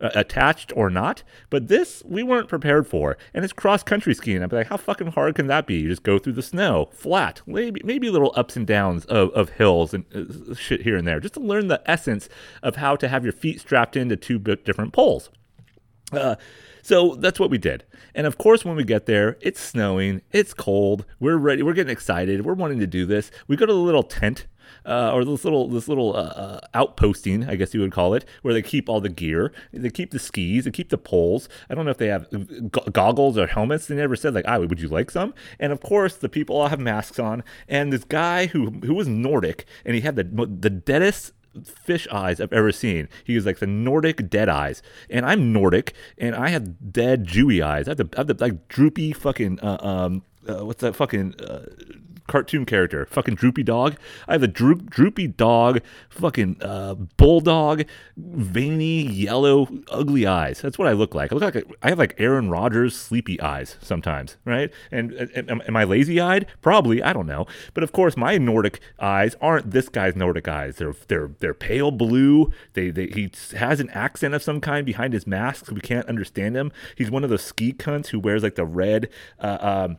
attached or not. But this we weren't prepared for, and it's cross country skiing. Be like, how fucking hard can that be? You just go through the snow, flat, maybe maybe little ups and downs of, of hills and uh, shit here and there, just to learn the essence of how to have your feet strapped into two different poles. Uh, so that's what we did. And of course, when we get there, it's snowing, it's cold, we're ready, we're getting excited, we're wanting to do this. We go to the little tent uh, or this little this little uh, uh, outposting, I guess you would call it, where they keep all the gear. They keep the skis, they keep the poles. I don't know if they have g- goggles or helmets. They never said like, "Ah, would you like some?" And of course, the people all have masks on. And this guy who who was Nordic, and he had the the deadest fish eyes I've ever seen. He was like the Nordic dead eyes, and I'm Nordic, and I have dead Jewy eyes. I have the, I have the like droopy fucking uh, um uh, what's that fucking uh, cartoon character, fucking droopy dog. I have a droop, droopy dog, fucking uh, bulldog, veiny, yellow, ugly eyes. That's what I look like. I look like a, I have like Aaron Rodgers sleepy eyes sometimes, right? And, and, am I lazy eyed? Probably. I don't know. But of course, my Nordic eyes aren't this guy's Nordic eyes. They're they're they're pale blue. They, they he has an accent of some kind behind his mask, so we can't understand him. He's one of those ski cunts who wears like the red. Uh, um,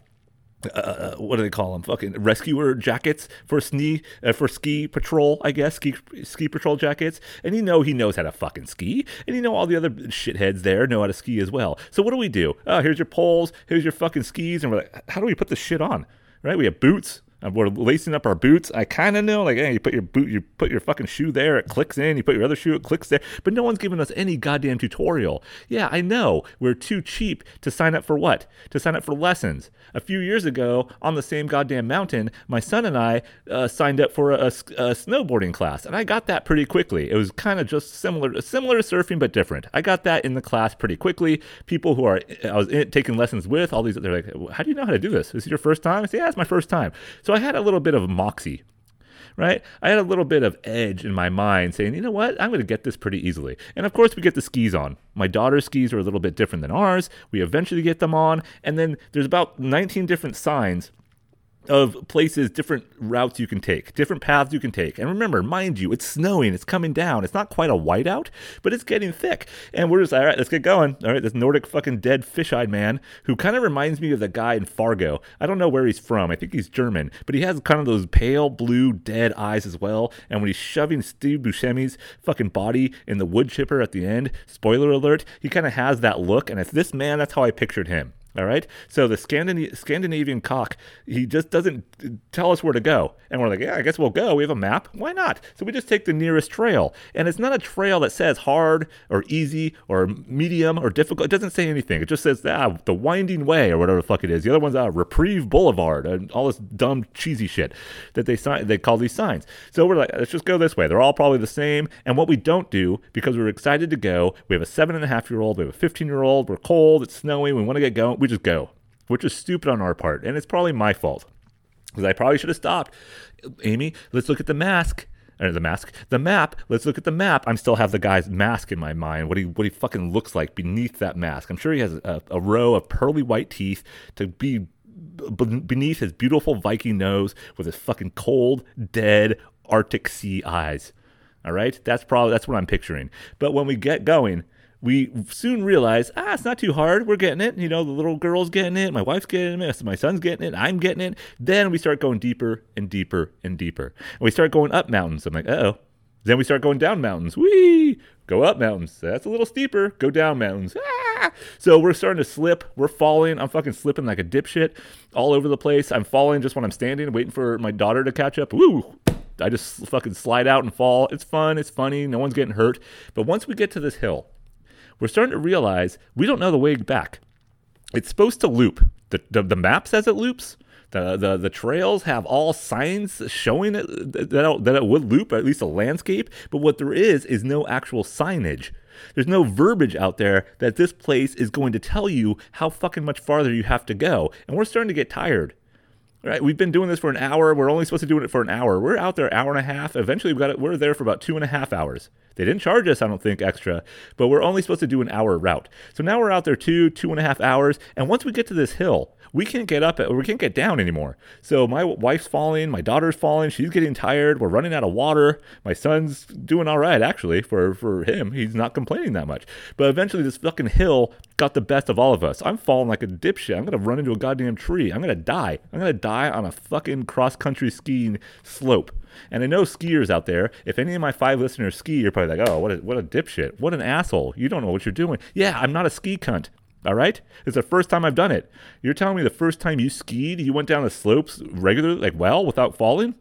uh, what do they call them? Fucking rescuer jackets for ski uh, for ski patrol, I guess ski ski patrol jackets. And you know he knows how to fucking ski, and you know all the other shitheads there know how to ski as well. So what do we do? Oh, here's your poles, here's your fucking skis, and we're like, how do we put this shit on? Right? We have boots, we're lacing up our boots. I kind of know, like, hey, you put your boot, you put your fucking shoe there, it clicks in. You put your other shoe, it clicks there. But no one's giving us any goddamn tutorial. Yeah, I know. We're too cheap to sign up for what? To sign up for lessons. A few years ago, on the same goddamn mountain, my son and I uh, signed up for a, a, a, snowboarding class, and I got that pretty quickly. It was kind of just similar, similar to surfing, but different. I got that in the class pretty quickly. People who are I was in, taking lessons with, all these, they're like, "How do you know how to do this? Is it your first time?" I say, "Yeah, it's my first time." So I had a little bit of moxie right? I had a little bit of edge in my mind saying, you know what, I'm going to get this pretty easily. And of course, we get the skis on. My daughter's skis are a little bit different than ours. We eventually get them on. And then there's about 19 different signs of places, different routes you can take, different paths you can take. And remember, mind you, it's snowing, it's coming down. It's not quite a whiteout, but it's getting thick. And we're just, all right, let's get going. All right, this Nordic fucking dead fish eyed man who kind of reminds me of the guy in Fargo. I don't know where he's from. I think he's German, but he has kind of those pale blue dead eyes as well. And when he's shoving Steve Buscemi's fucking body in the wood chipper at the end, spoiler alert, he kind of has that look. And it's this man, that's how I pictured him. All right. So the Scandina- Scandinavian cock, he just doesn't tell us where to go. And we're like, yeah, I guess we'll go. We have a map. Why not? So we just take the nearest trail. And it's not a trail that says hard or easy or medium or difficult. It doesn't say anything. It just says ah, the winding way or whatever the fuck it is. The other one's uh, Reprieve Boulevard and all this dumb, cheesy shit that they, sign- they call these signs. So we're like, let's just go this way. They're all probably the same. And what we don't do, because we're excited to go, we have a seven and a half year old, we have a 15 year old, we're cold, it's snowing, we want to get going. We just go, which is stupid on our part, and it's probably my fault because I probably should have stopped. Amy, let's look at the mask. Or the mask, the map. Let's look at the map. I'm still have the guy's mask in my mind. What he what he fucking looks like beneath that mask. I'm sure he has a, a row of pearly white teeth to be beneath his beautiful Viking nose with his fucking cold, dead Arctic Sea eyes. All right, that's probably that's what I'm picturing. But when we get going, we soon realize, ah, it's not too hard. We're getting it. You know, the little girl's getting it. My wife's getting it. My son's getting it. I'm getting it. Then we start going deeper and deeper and deeper. And we start going up mountains. I'm like, oh. Then we start going down mountains. Whee! Go up mountains. That's a little steeper. Go down mountains. Ah! So we're starting to slip. We're falling. I'm fucking slipping like a dipshit all over the place. I'm falling just when I'm standing, waiting for my daughter to catch up. Woo! I just fucking slide out and fall. It's fun. It's funny. No one's getting hurt. But once we get to this hill, we're starting to realize we don't know the way back. It's supposed to loop. The, the, the map says it loops. The, the the trails have all signs showing it, that, that it would loop, at least a landscape. But what there is is no actual signage. There's no verbiage out there that this place is going to tell you how fucking much farther you have to go. And we're starting to get tired. Right, we've been doing this for an hour. We're only supposed to do it for an hour. We're out there an hour and a half. Eventually, we got it. We're there for about two and a half hours. They didn't charge us, I don't think, extra, but we're only supposed to do an hour route. So now we're out there two, two and a half hours. And once we get to this hill, we can't get up we can't get down anymore. So my wife's falling, my daughter's falling, she's getting tired, we're running out of water. My son's doing all right actually for for him. He's not complaining that much. But eventually this fucking hill got the best of all of us. I'm falling like a dipshit. I'm to run into a goddamn tree. I'm to die. I'm to die on a fucking cross country skiing slope. And I know skiers out there, if any of my five listeners ski, you're probably like, oh, what a, what a dipshit. What an asshole. You don't know what you're doing. Yeah, I'm not a ski cunt. All right? It's the first time I've done it. You're telling me the first time you skied, you went down the slopes regularly, like well, without falling?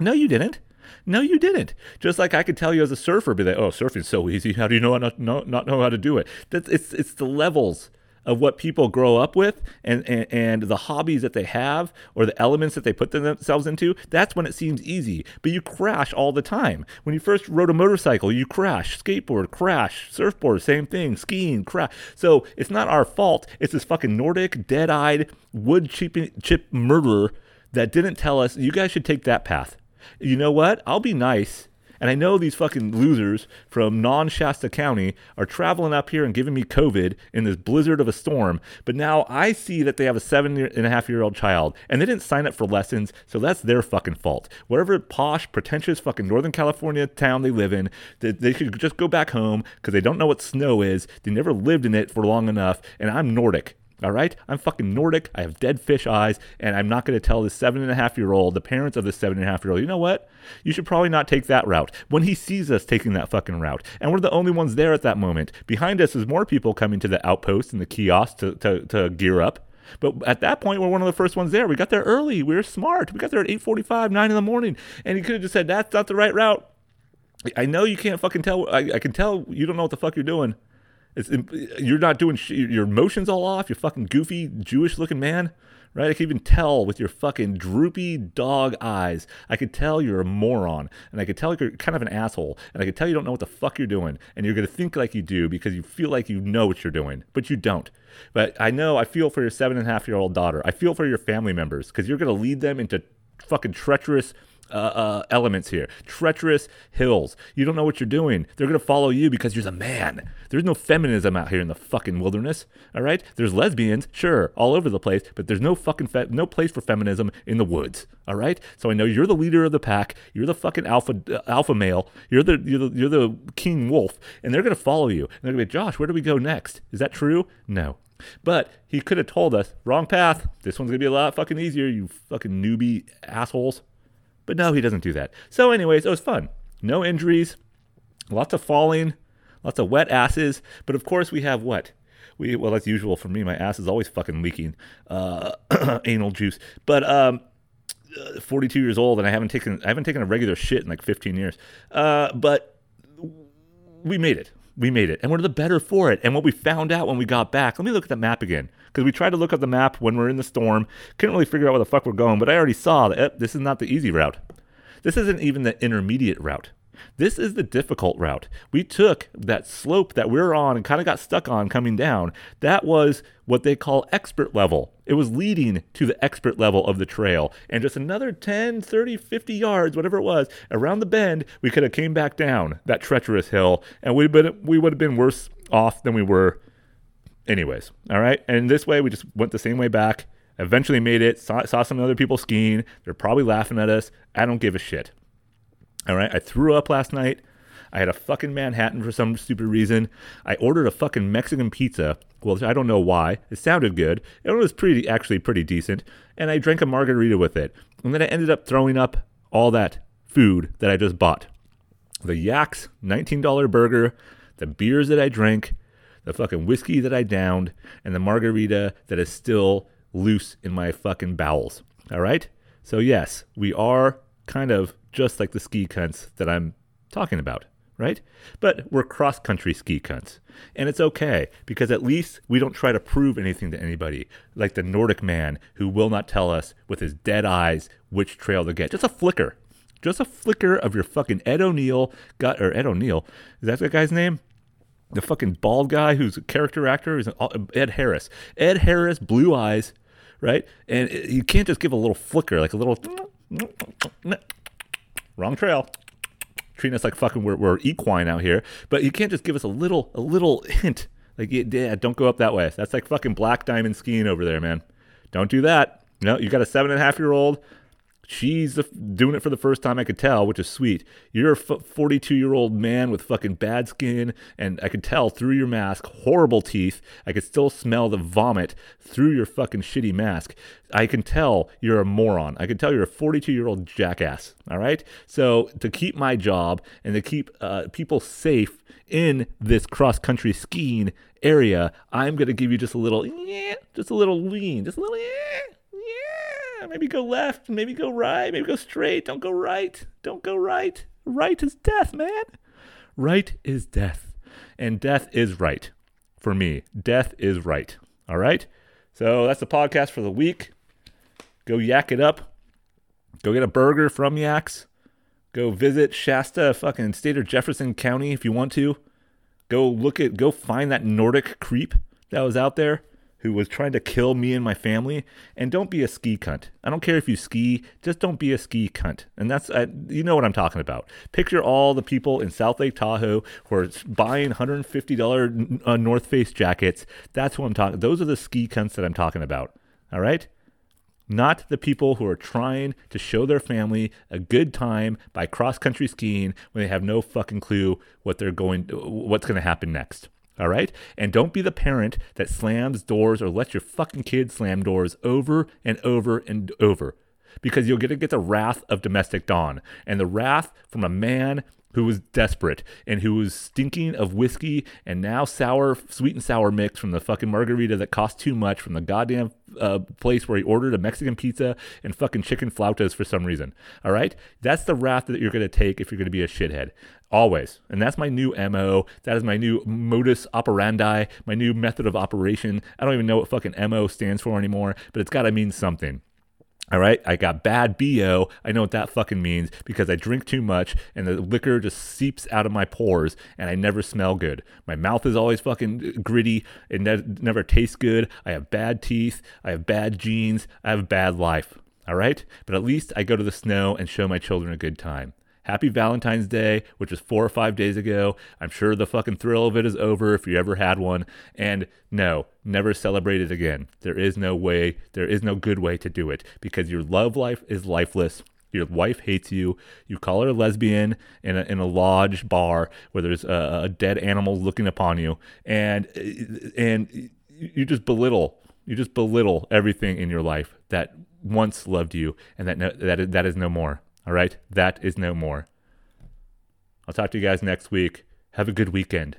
No, you didn't. No, you didn't. Just like I could tell you as a surfer, be like, oh, surfing's so easy. How do you know not, not, not know how to do it? That's, it's, it's the levels of what people grow up with and, and, and the hobbies that they have or the elements that they put themselves into, that's when it seems easy. But you crash all the time. When you first rode a motorcycle, you crash. Skateboard, crash. Surfboard, same thing. Skiing, crash. So it's not our fault. It's this fucking Nordic, dead eyed, wood chip, chip murderer that didn't tell us you guys should take that path. You know what? I'll be nice and I know these fucking losers from non Shasta County are traveling up here and giving me COVID in this blizzard of a storm. But now I see that they have a seven and a half year old child and they didn't sign up for lessons. So that's their fucking fault. Whatever posh, pretentious fucking Northern California town they live in, they, they should just go back home because they don't know what snow is. They never lived in it for long enough. And I'm Nordic. All right? I'm fucking Nordic. I have dead fish eyes, and I'm not going to tell this seven and a half year old, the parents of this seven and a half year old, you know what? You should probably not take that route. When he sees us taking that fucking route, and we're the only ones there at that moment. Behind us is more people coming to the outpost and the kiosk to, to, to gear up. But at that point, we're one of the first ones there. We got there early. We were smart. We got there at 8:45, 9 in the morning, and he could have just said, "That's not the right route." I know you can't fucking tell. I, I can tell you don't know what the fuck you're doing. It's, you're not doing sh- your emotions all off. You fucking goofy Jewish looking man, right? I can even tell with your fucking droopy dog eyes. I could tell you're a moron, and I could tell you're kind of an asshole, and I could tell you don't know what the fuck you're doing, and you're gonna think like you do because you feel like you know what you're doing, but you don't. But I know I feel for your seven and a half year old daughter. I feel for your family members because you're gonna lead them into fucking treacherous uh, uh, elements here. Treacherous hills. You don't know what you're doing. They're going to follow you because you're the man. There's no feminism out here in the fucking wilderness. All right? There's lesbians, sure, all over the place, but there's no fucking fe- no place for feminism in the woods. All right? So I know you're the leader of the pack. You're the fucking alpha uh, alpha male. You're the, you're the you're the king wolf, and they're going to follow you. And they're going to be, Josh, where do we go next? Is that true? No. But he could have told us, wrong path. This one's gonna be a lot fucking easier, you fucking newbie assholes. But no, he doesn't do that. So, anyways, it was fun. No injuries, lots of falling, lots of wet asses. But of course, we have what? We well, that's usual for me. My ass is always fucking leaking uh, anal juice. But um, uh, 42 years old, and I haven't taken I haven't taken a regular shit in like 15 years. Uh, but we made it. We made it, and we're the better for it. And what we found out when we got back, let me look at the map again because we tried to look at the map when we're in the storm, couldn't really figure out where the fuck we're going, but I already saw that eh, this is not the easy route. This isn't even the intermediate route. This is the difficult route. We took that slope that we are on and kind of got stuck on coming down. That was what they call expert level. It was leading to the expert level of the trail. And just another 10, 30, 50 yards, whatever it was, around the bend, we could have came back down that treacherous hill and we we would have been worse off than we were anyways, all right. And this way, we just went the same way back. Eventually made it. Saw, saw some other people skiing. They're probably laughing at us. I don't give a shit. All right. I threw up last night. I had a fucking Manhattan for some stupid reason. I ordered a fucking Mexican pizza. Well, I don't know why. It sounded good. It was pretty, actually pretty decent. And I drank a margarita with it. And then I ended up throwing up all that food that I just bought. The Yaks $19 burger, the beers that I drank, the fucking whiskey that I downed, and the margarita that is still loose in my fucking bowels. All right? So, yes, we are kind of just like the ski cunts that I'm talking about, right? But we're cross country ski cunts. And it's okay because at least we don't try to prove anything to anybody, like the Nordic man who will not tell us with his dead eyes which trail to get. Just a flicker. Just a flicker of your fucking Ed O'Neill, got, or Ed O'Neill, is that the guy's name? The fucking bald guy who's a character actor is uh, Ed Harris. Ed Harris, blue eyes, right? And uh, you can't just give a little flicker, like a little wrong trail treating us like fucking we're, we're equine out here. But you can't just give us a little a little hint. Like, yeah, don't go up that way. That's like fucking black diamond skiing over there, man. Don't do that. No, you got a seven and a half year old She's doing it for the first time, I could tell, which is sweet. You're a 42 year old man with fucking bad skin, and I could tell through your mask, horrible teeth. I could still smell the vomit through your fucking shitty mask. I can tell you're a moron. I can tell you're a 42 year old jackass. All right? So, to keep my job and to keep uh, people safe in this cross country skiing area, I'm going to give you just a little, yeah, just a little lean, just a little, yeah maybe go left, maybe go right, maybe go straight. Don't go right. Don't go right. Right is death, man. Right is death. And death is right. For me, death is right. All right? So that's the podcast for the week. Go yak it up. Go get a burger from Yaks. Go visit Shasta, fucking state of Jefferson County if you want to. Go look at, go find that Nordic creep that was out there who was trying to kill me and my family. And don't be a ski cunt. I don't care if you ski, just don't be a ski cunt. And that's, uh, you know what I'm talking about. Picture all the people in South Lake Tahoe who are buying $150 uh, North Face jackets. That's what I'm talking. Those are the ski cunts that I'm talking about. All right. Not the people who are trying to show their family a good time by cross country skiing when they have no fucking clue what they're going, what's going to happen next. All right? And don't be the parent that slams doors or lets your fucking kid slam doors over and over and over because you'll get to get the wrath of domestic dawn and the wrath from a man who was desperate and who was stinking of whiskey and now sour, sweet and sour mix from the fucking margarita that cost too much from the goddamn uh, place where he ordered a Mexican pizza and fucking chicken flautas for some reason. All right? That's the wrath that you're going to take if you're going to be a shithead. Always. And that's my new MO. That is my new modus operandi, my new method of operation. I don't even know what fucking MO stands for anymore, but it's got to mean something. All right, I got bad BO. I know what that fucking means because I drink too much and the liquor just seeps out of my pores and I never smell good. My mouth is always fucking uh, gritty. It ne- never tastes good. I have bad teeth. I have bad genes. I have a bad life. All right, but at least I go to the snow and show my children a good time. Happy Valentine's Day, which was four or five days ago. I'm sure the fucking thrill of it is over if you ever had one. And no, never celebrate it again. There is no way, there is no good way to do it because your love life is lifeless. Your wife hates you. You call her a lesbian in a, in a lodge bar where there's a, a dead animal looking upon you, and and you just belittle you just belittle everything in your life that once loved you, and that no, that that is no more. All right. That is no more. I'll talk to you guys next week. Have a good weekend.